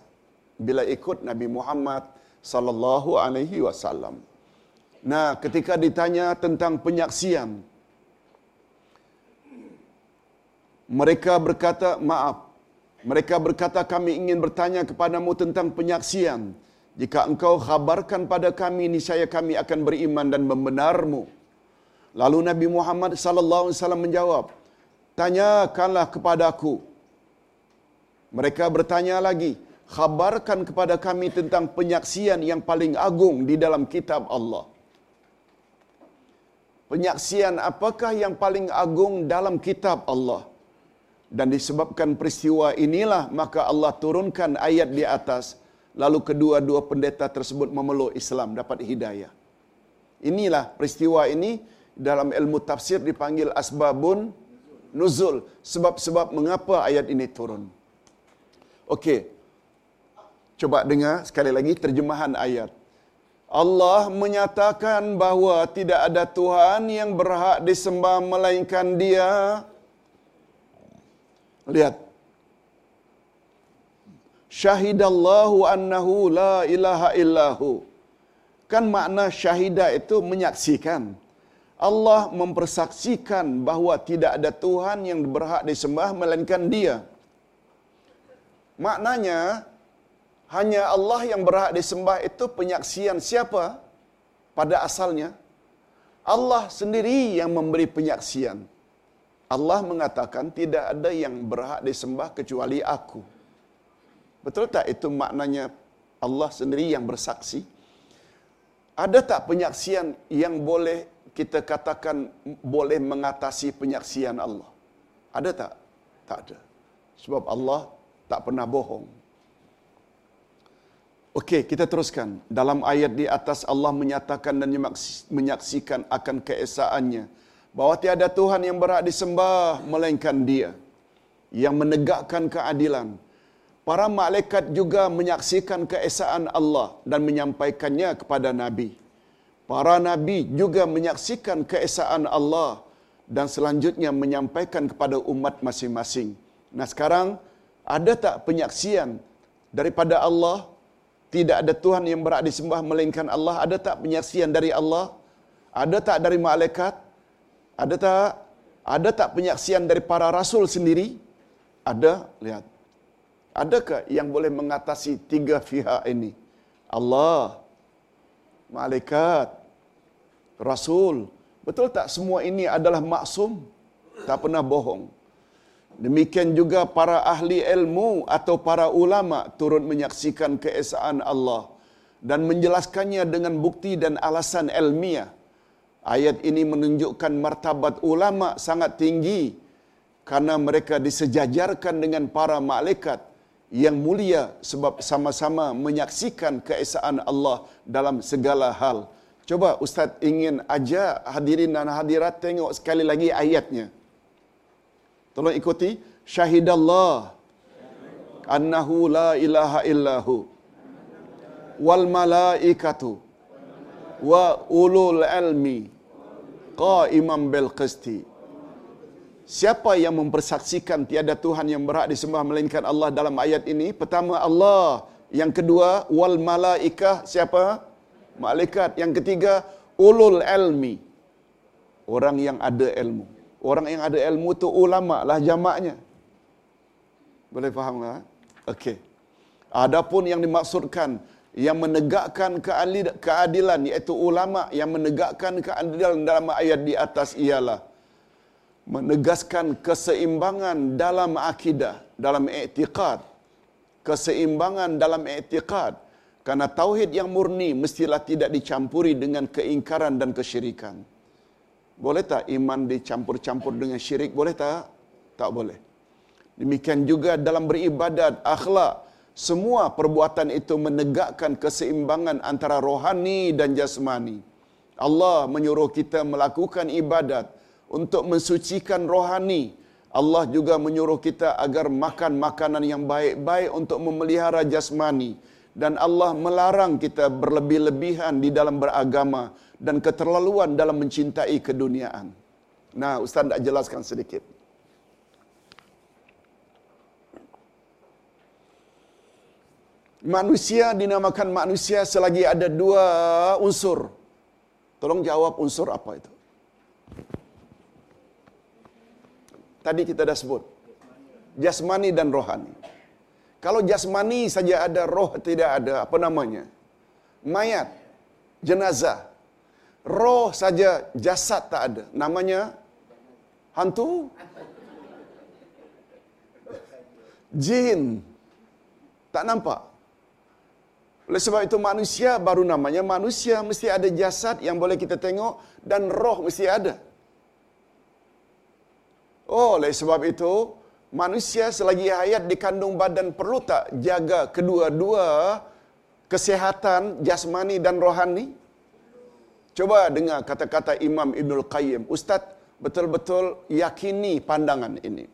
bila ikut Nabi Muhammad sallallahu alaihi wasallam. Nah, ketika ditanya tentang penyaksian mereka berkata, "Maaf, mereka berkata kami ingin bertanya kepadamu tentang penyaksian. Jika engkau khabarkan pada kami niscaya kami akan beriman dan membenarmu. Lalu Nabi Muhammad sallallahu alaihi wasallam menjawab, "Tanyakanlah kepadaku." Mereka bertanya lagi, "Khabarkan kepada kami tentang penyaksian yang paling agung di dalam kitab Allah." Penyaksian apakah yang paling agung dalam kitab Allah? Dan disebabkan peristiwa inilah maka Allah turunkan ayat di atas lalu kedua-dua pendeta tersebut memeluk Islam dapat hidayah. Inilah peristiwa ini dalam ilmu tafsir dipanggil asbabun nuzul sebab-sebab mengapa ayat ini turun. Okey. Coba dengar sekali lagi terjemahan ayat. Allah menyatakan bahawa tidak ada Tuhan yang berhak disembah melainkan Dia. Lihat. Syahidallahu annahu la ilaha illahu. Kan makna syahidah itu menyaksikan. Allah mempersaksikan bahawa tidak ada Tuhan yang berhak disembah melainkan Dia. Maknanya hanya Allah yang berhak disembah itu penyaksian siapa? Pada asalnya Allah sendiri yang memberi penyaksian. Allah mengatakan tidak ada yang berhak disembah kecuali aku. Betul tak itu maknanya Allah sendiri yang bersaksi? Ada tak penyaksian yang boleh kita katakan boleh mengatasi penyaksian Allah? Ada tak? Tak ada. Sebab Allah tak pernah bohong. Okey, kita teruskan. Dalam ayat di atas Allah menyatakan dan menyaksikan akan keesaannya bahawa tiada Tuhan yang berhak disembah melainkan Dia yang menegakkan keadilan. Para malaikat juga menyaksikan keesaan Allah dan menyampaikannya kepada Nabi. Para Nabi juga menyaksikan keesaan Allah dan selanjutnya menyampaikan kepada umat masing-masing. Nah sekarang, ada tak penyaksian daripada Allah? Tidak ada Tuhan yang berhak disembah melainkan Allah. Ada tak penyaksian dari Allah? Ada tak dari malaikat? Ada tak? Ada tak penyaksian dari para rasul sendiri? Ada, lihat. Adakah yang boleh mengatasi tiga pihak ini? Allah, malaikat, rasul. Betul tak semua ini adalah maksum? Tak pernah bohong. Demikian juga para ahli ilmu atau para ulama turut menyaksikan keesaan Allah dan menjelaskannya dengan bukti dan alasan ilmiah. Ayat ini menunjukkan martabat ulama sangat tinggi karena mereka disejajarkan dengan para malaikat yang mulia sebab sama-sama menyaksikan keesaan Allah dalam segala hal. Coba Ustaz ingin ajak hadirin dan hadirat tengok sekali lagi ayatnya. Tolong ikuti. Syahidallah annahu la ilaha illahu wal malaikatu wa ulul ilmi qaiman bil qisti. Siapa yang mempersaksikan tiada Tuhan yang berhak disembah melainkan Allah dalam ayat ini? Pertama Allah, yang kedua wal malaikah siapa? Malaikat. Yang ketiga ulul ilmi. Orang yang ada ilmu. Orang yang ada ilmu tu ulama lah jamaknya. Boleh faham tak? Okey. Adapun yang dimaksudkan yang menegakkan keadilan iaitu ulama yang menegakkan keadilan dalam ayat di atas ialah menegaskan keseimbangan dalam akidah, dalam i'tiqad. Keseimbangan dalam i'tiqad. Karena tauhid yang murni mestilah tidak dicampuri dengan keingkaran dan kesyirikan. Boleh tak iman dicampur-campur dengan syirik? Boleh tak? Tak boleh. Demikian juga dalam beribadat, akhlak, semua perbuatan itu menegakkan keseimbangan antara rohani dan jasmani. Allah menyuruh kita melakukan ibadat untuk mensucikan rohani. Allah juga menyuruh kita agar makan makanan yang baik-baik untuk memelihara jasmani. Dan Allah melarang kita berlebih-lebihan di dalam beragama dan keterlaluan dalam mencintai keduniaan. Nah, Ustaz nak jelaskan sedikit. Manusia dinamakan manusia selagi ada dua unsur. Tolong jawab unsur apa itu? Tadi kita dah sebut. Jasmani dan rohani. Kalau jasmani saja ada, roh tidak ada, apa namanya? Mayat, jenazah. Roh saja jasad tak ada. Namanya hantu. Jin. Tak nampak. Oleh sebab itu manusia baru namanya manusia mesti ada jasad yang boleh kita tengok dan roh mesti ada. Oh, oleh sebab itu manusia selagi hayat di kandung badan perlu tak jaga kedua-dua kesehatan jasmani dan rohani? Coba dengar kata-kata Imam Ibnul Qayyim. Ustaz betul-betul yakini pandangan ini.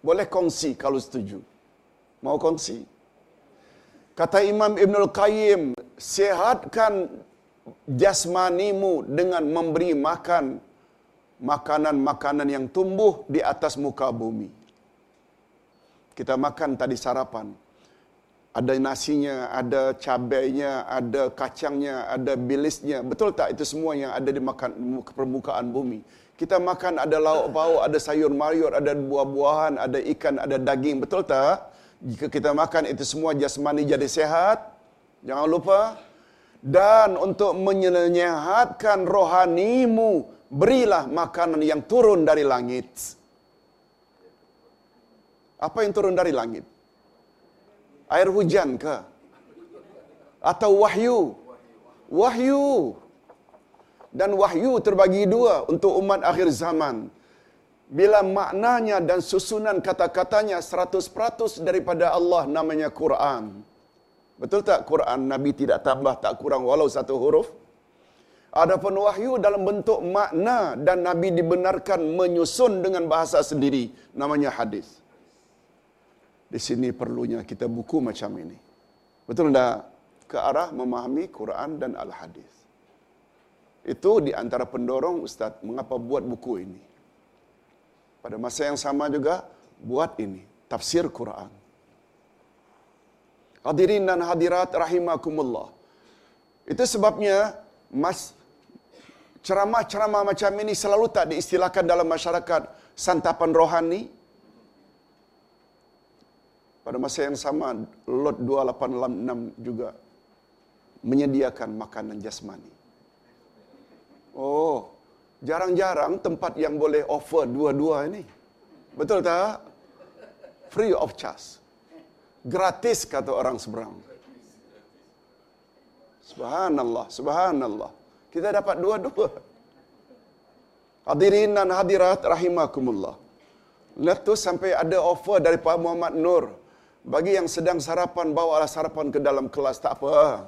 Boleh kongsi kalau setuju. Mau kongsi? Kata Imam Ibnul Qayyim, sehatkan jasmanimu dengan memberi makan makanan-makanan yang tumbuh di atas muka bumi. Kita makan tadi sarapan. Ada nasinya, ada cabainya, ada kacangnya, ada bilisnya. Betul tak itu semua yang ada di makan permukaan bumi? Kita makan ada lauk pauk, ada sayur mayur, ada buah-buahan, ada ikan, ada daging. Betul tak? Jika kita makan itu semua jasmani jadi sehat, jangan lupa. Dan untuk menyehatkan rohanimu, berilah makanan yang turun dari langit. Apa yang turun dari langit? Air hujan ke? Atau wahyu? Wahyu. Dan wahyu terbagi dua untuk umat akhir zaman. Bila maknanya dan susunan kata-katanya 100% daripada Allah namanya Quran. Betul tak Quran Nabi tidak tambah tak kurang walau satu huruf? Adapun wahyu dalam bentuk makna dan Nabi dibenarkan menyusun dengan bahasa sendiri namanya hadis. Di sini perlunya kita buku macam ini. Betul tak? Ke arah memahami Quran dan Al-Hadis. Itu di antara pendorong Ustaz mengapa buat buku ini. Pada masa yang sama juga buat ini. Tafsir Quran. Hadirin dan hadirat rahimakumullah. Itu sebabnya mas ceramah-ceramah macam ini selalu tak diistilahkan dalam masyarakat santapan rohani. Pada masa yang sama, Lot 2886 juga menyediakan makanan jasmani. Oh, jarang-jarang tempat yang boleh offer dua-dua ini. Betul tak? Free of charge. Gratis kata orang seberang. Subhanallah, subhanallah. Kita dapat dua-dua. Hadirin dan hadirat rahimakumullah. Lepas sampai ada offer dari Pak Muhammad Nur. Bagi yang sedang sarapan, bawalah sarapan ke dalam kelas. Tak apa.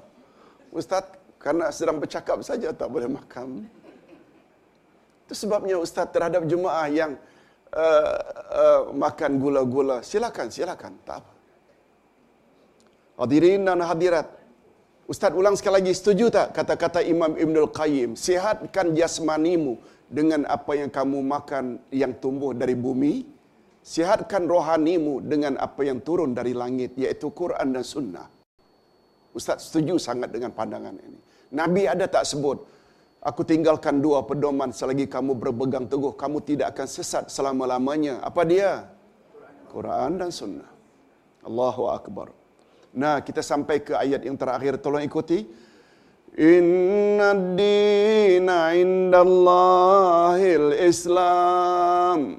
Ustaz, karena sedang bercakap saja tak boleh makan. Itu sebabnya Ustaz terhadap jemaah yang uh, uh, makan gula-gula. Silakan, silakan. Tak apa. Hadirin dan hadirat. Ustaz ulang sekali lagi, setuju tak kata-kata Imam Ibn Al-Qayyim? Sihatkan jasmanimu dengan apa yang kamu makan yang tumbuh dari bumi. Sihatkan rohanimu dengan apa yang turun dari langit, yaitu Quran dan Sunnah. Ustaz setuju sangat dengan pandangan ini. Nabi ada tak sebut, aku tinggalkan dua pedoman selagi kamu berpegang teguh, kamu tidak akan sesat selama-lamanya. Apa dia? Quran dan Sunnah. Allahu Akbar. Nah, kita sampai ke ayat yang terakhir. Tolong ikuti. Inna dina indallahil Islam.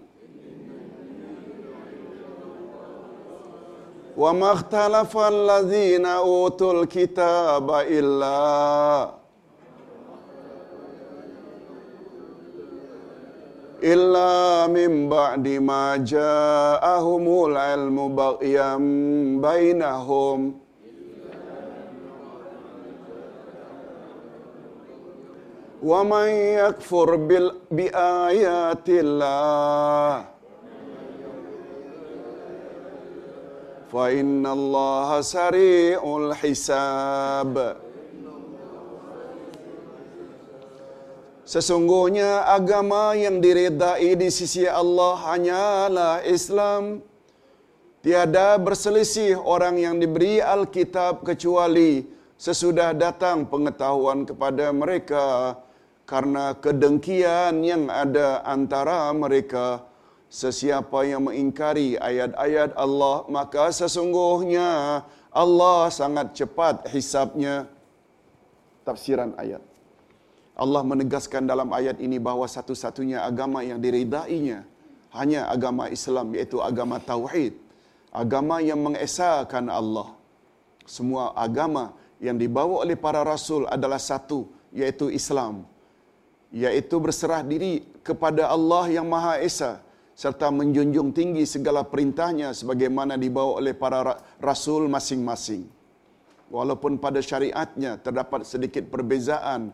Wa makhtalafa allazina utul kitaba illa illa min ba'di ma ja'ahumul ilmu baghyan bainahum. Wa man yakfur bil bi ayatillah. Fa inna Sesungguhnya agama yang diredai di sisi Allah hanyalah Islam. Tiada berselisih orang yang diberi Alkitab kecuali sesudah datang pengetahuan kepada mereka karena kedengkian yang ada antara mereka. Sesiapa yang mengingkari ayat-ayat Allah, maka sesungguhnya Allah sangat cepat hisapnya. Tafsiran ayat. Allah menegaskan dalam ayat ini bahawa satu-satunya agama yang diridainya hanya agama Islam iaitu agama tauhid, agama yang mengesahkan Allah. Semua agama yang dibawa oleh para rasul adalah satu iaitu Islam, iaitu berserah diri kepada Allah yang Maha Esa serta menjunjung tinggi segala perintahnya sebagaimana dibawa oleh para rasul masing-masing. Walaupun pada syariatnya terdapat sedikit perbezaan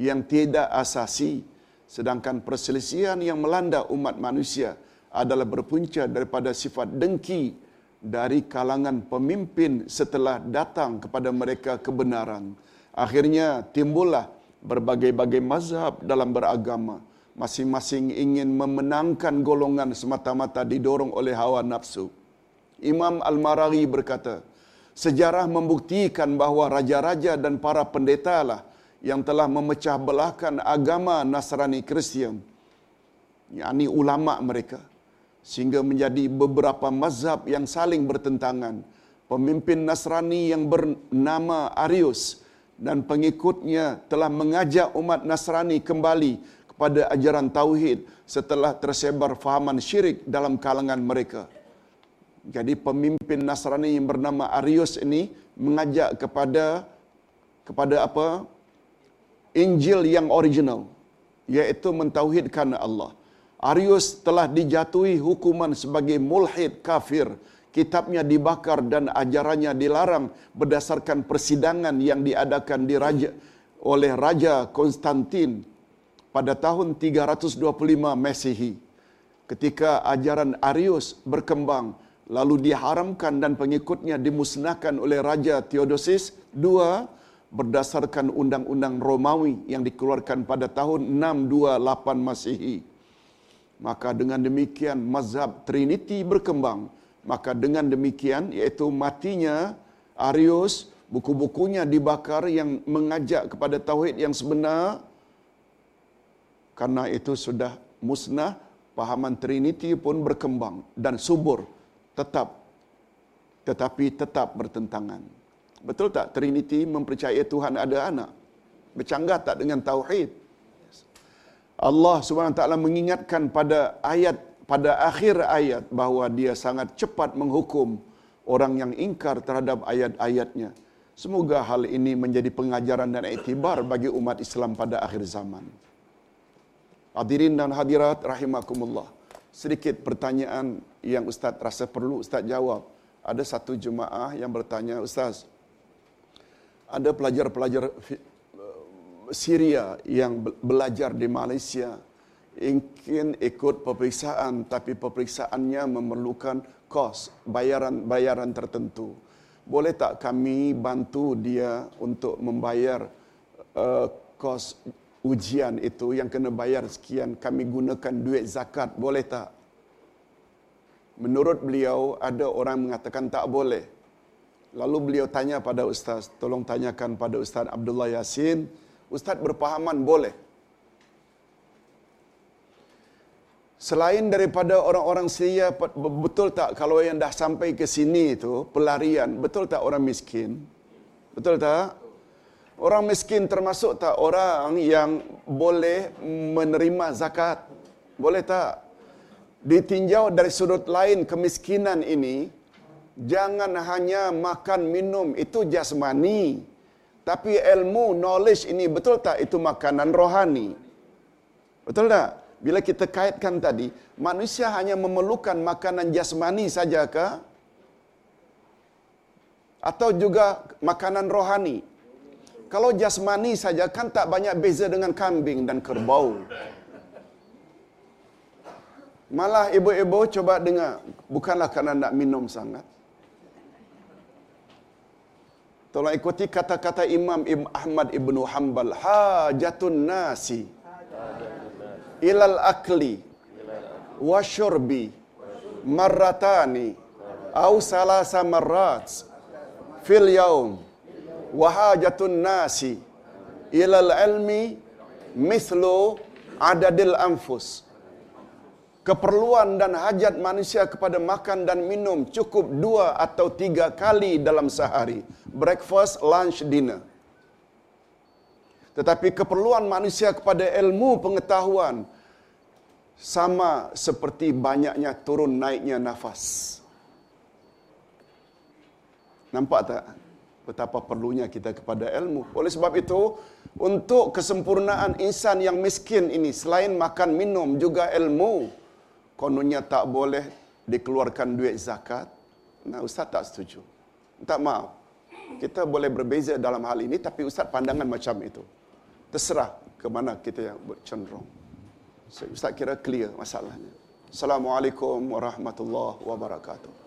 yang tidak asasi sedangkan perselisihan yang melanda umat manusia adalah berpunca daripada sifat dengki dari kalangan pemimpin setelah datang kepada mereka kebenaran. Akhirnya timbullah berbagai-bagai mazhab dalam beragama. Masing-masing ingin memenangkan golongan semata-mata didorong oleh hawa nafsu. Imam Al-Maraghi berkata sejarah membuktikan bahawa raja-raja dan para pendeta lah yang telah memecah belahkan agama Nasrani Kristian, yakni ulama mereka, sehingga menjadi beberapa mazhab yang saling bertentangan. Pemimpin Nasrani yang bernama Arius dan pengikutnya telah mengajak umat Nasrani kembali kepada ajaran Tauhid setelah tersebar fahaman syirik dalam kalangan mereka. Jadi pemimpin Nasrani yang bernama Arius ini mengajak kepada kepada apa? Injil yang original yaitu mentauhidkan Allah. Arius telah dijatuhi hukuman sebagai mulhid kafir. Kitabnya dibakar dan ajarannya dilarang berdasarkan persidangan yang diadakan di raja oleh Raja Konstantin pada tahun 325 Masehi. Ketika ajaran Arius berkembang, lalu diharamkan dan pengikutnya dimusnahkan oleh Raja Theodosius II berdasarkan undang-undang Romawi yang dikeluarkan pada tahun 628 Masehi. Maka dengan demikian mazhab Trinity berkembang. Maka dengan demikian iaitu matinya Arius, buku-bukunya dibakar yang mengajak kepada tauhid yang sebenar. Karena itu sudah musnah, pahaman Trinity pun berkembang dan subur tetap tetapi tetap bertentangan. Betul tak Trinity mempercayai Tuhan ada anak? Bercanggah tak dengan tauhid? Allah SWT mengingatkan pada ayat pada akhir ayat bahawa dia sangat cepat menghukum orang yang ingkar terhadap ayat-ayatnya. Semoga hal ini menjadi pengajaran dan iktibar bagi umat Islam pada akhir zaman. Hadirin dan hadirat rahimakumullah. Sedikit pertanyaan yang Ustaz rasa perlu Ustaz jawab. Ada satu jemaah yang bertanya, Ustaz, ada pelajar-pelajar Syria yang belajar di Malaysia ingin ikut peperiksaan tapi peperiksaannya memerlukan kos bayaran-bayaran tertentu. Boleh tak kami bantu dia untuk membayar uh, kos ujian itu yang kena bayar sekian kami gunakan duit zakat boleh tak? Menurut beliau ada orang mengatakan tak boleh. Lalu beliau tanya pada ustaz, tolong tanyakan pada Ustaz Abdullah Yasin, Ustaz berpahaman boleh. Selain daripada orang-orang Syria, betul tak kalau yang dah sampai ke sini itu pelarian, betul tak orang miskin? Betul tak? Orang miskin termasuk tak orang yang boleh menerima zakat? Boleh tak? Ditinjau dari sudut lain kemiskinan ini, jangan hanya makan minum, itu jasmani. Tapi ilmu, knowledge ini betul tak itu makanan rohani? Betul tak? Bila kita kaitkan tadi, manusia hanya memerlukan makanan jasmani saja ke? Atau juga makanan rohani? Kalau jasmani saja kan tak banyak beza dengan kambing dan kerbau. Malah ibu-ibu coba dengar, bukanlah kerana nak minum sangat. Tolong ikuti kata-kata Imam Ibn Ahmad Ibn Hanbal. Hajatun nasi. Ilal akli. Wa syurbi. Marratani. Au salasa marrat. Fil yaum. Wa hajatun nasi. Ilal ilmi mithlu adadil anfus. Keperluan dan hajat manusia kepada makan dan minum cukup dua atau tiga kali dalam sehari. Breakfast, lunch, dinner. Tetapi keperluan manusia kepada ilmu pengetahuan sama seperti banyaknya turun naiknya nafas. Nampak tak betapa perlunya kita kepada ilmu? Oleh sebab itu, untuk kesempurnaan insan yang miskin ini, selain makan minum juga ilmu, kononnya tak boleh dikeluarkan duit zakat. Nah, Ustaz tak setuju. Tak maaf. Kita boleh berbeza dalam hal ini, tapi Ustaz pandangan macam itu. Terserah ke mana kita yang cenderung. So, Ustaz kira clear masalahnya. Assalamualaikum warahmatullahi wabarakatuh.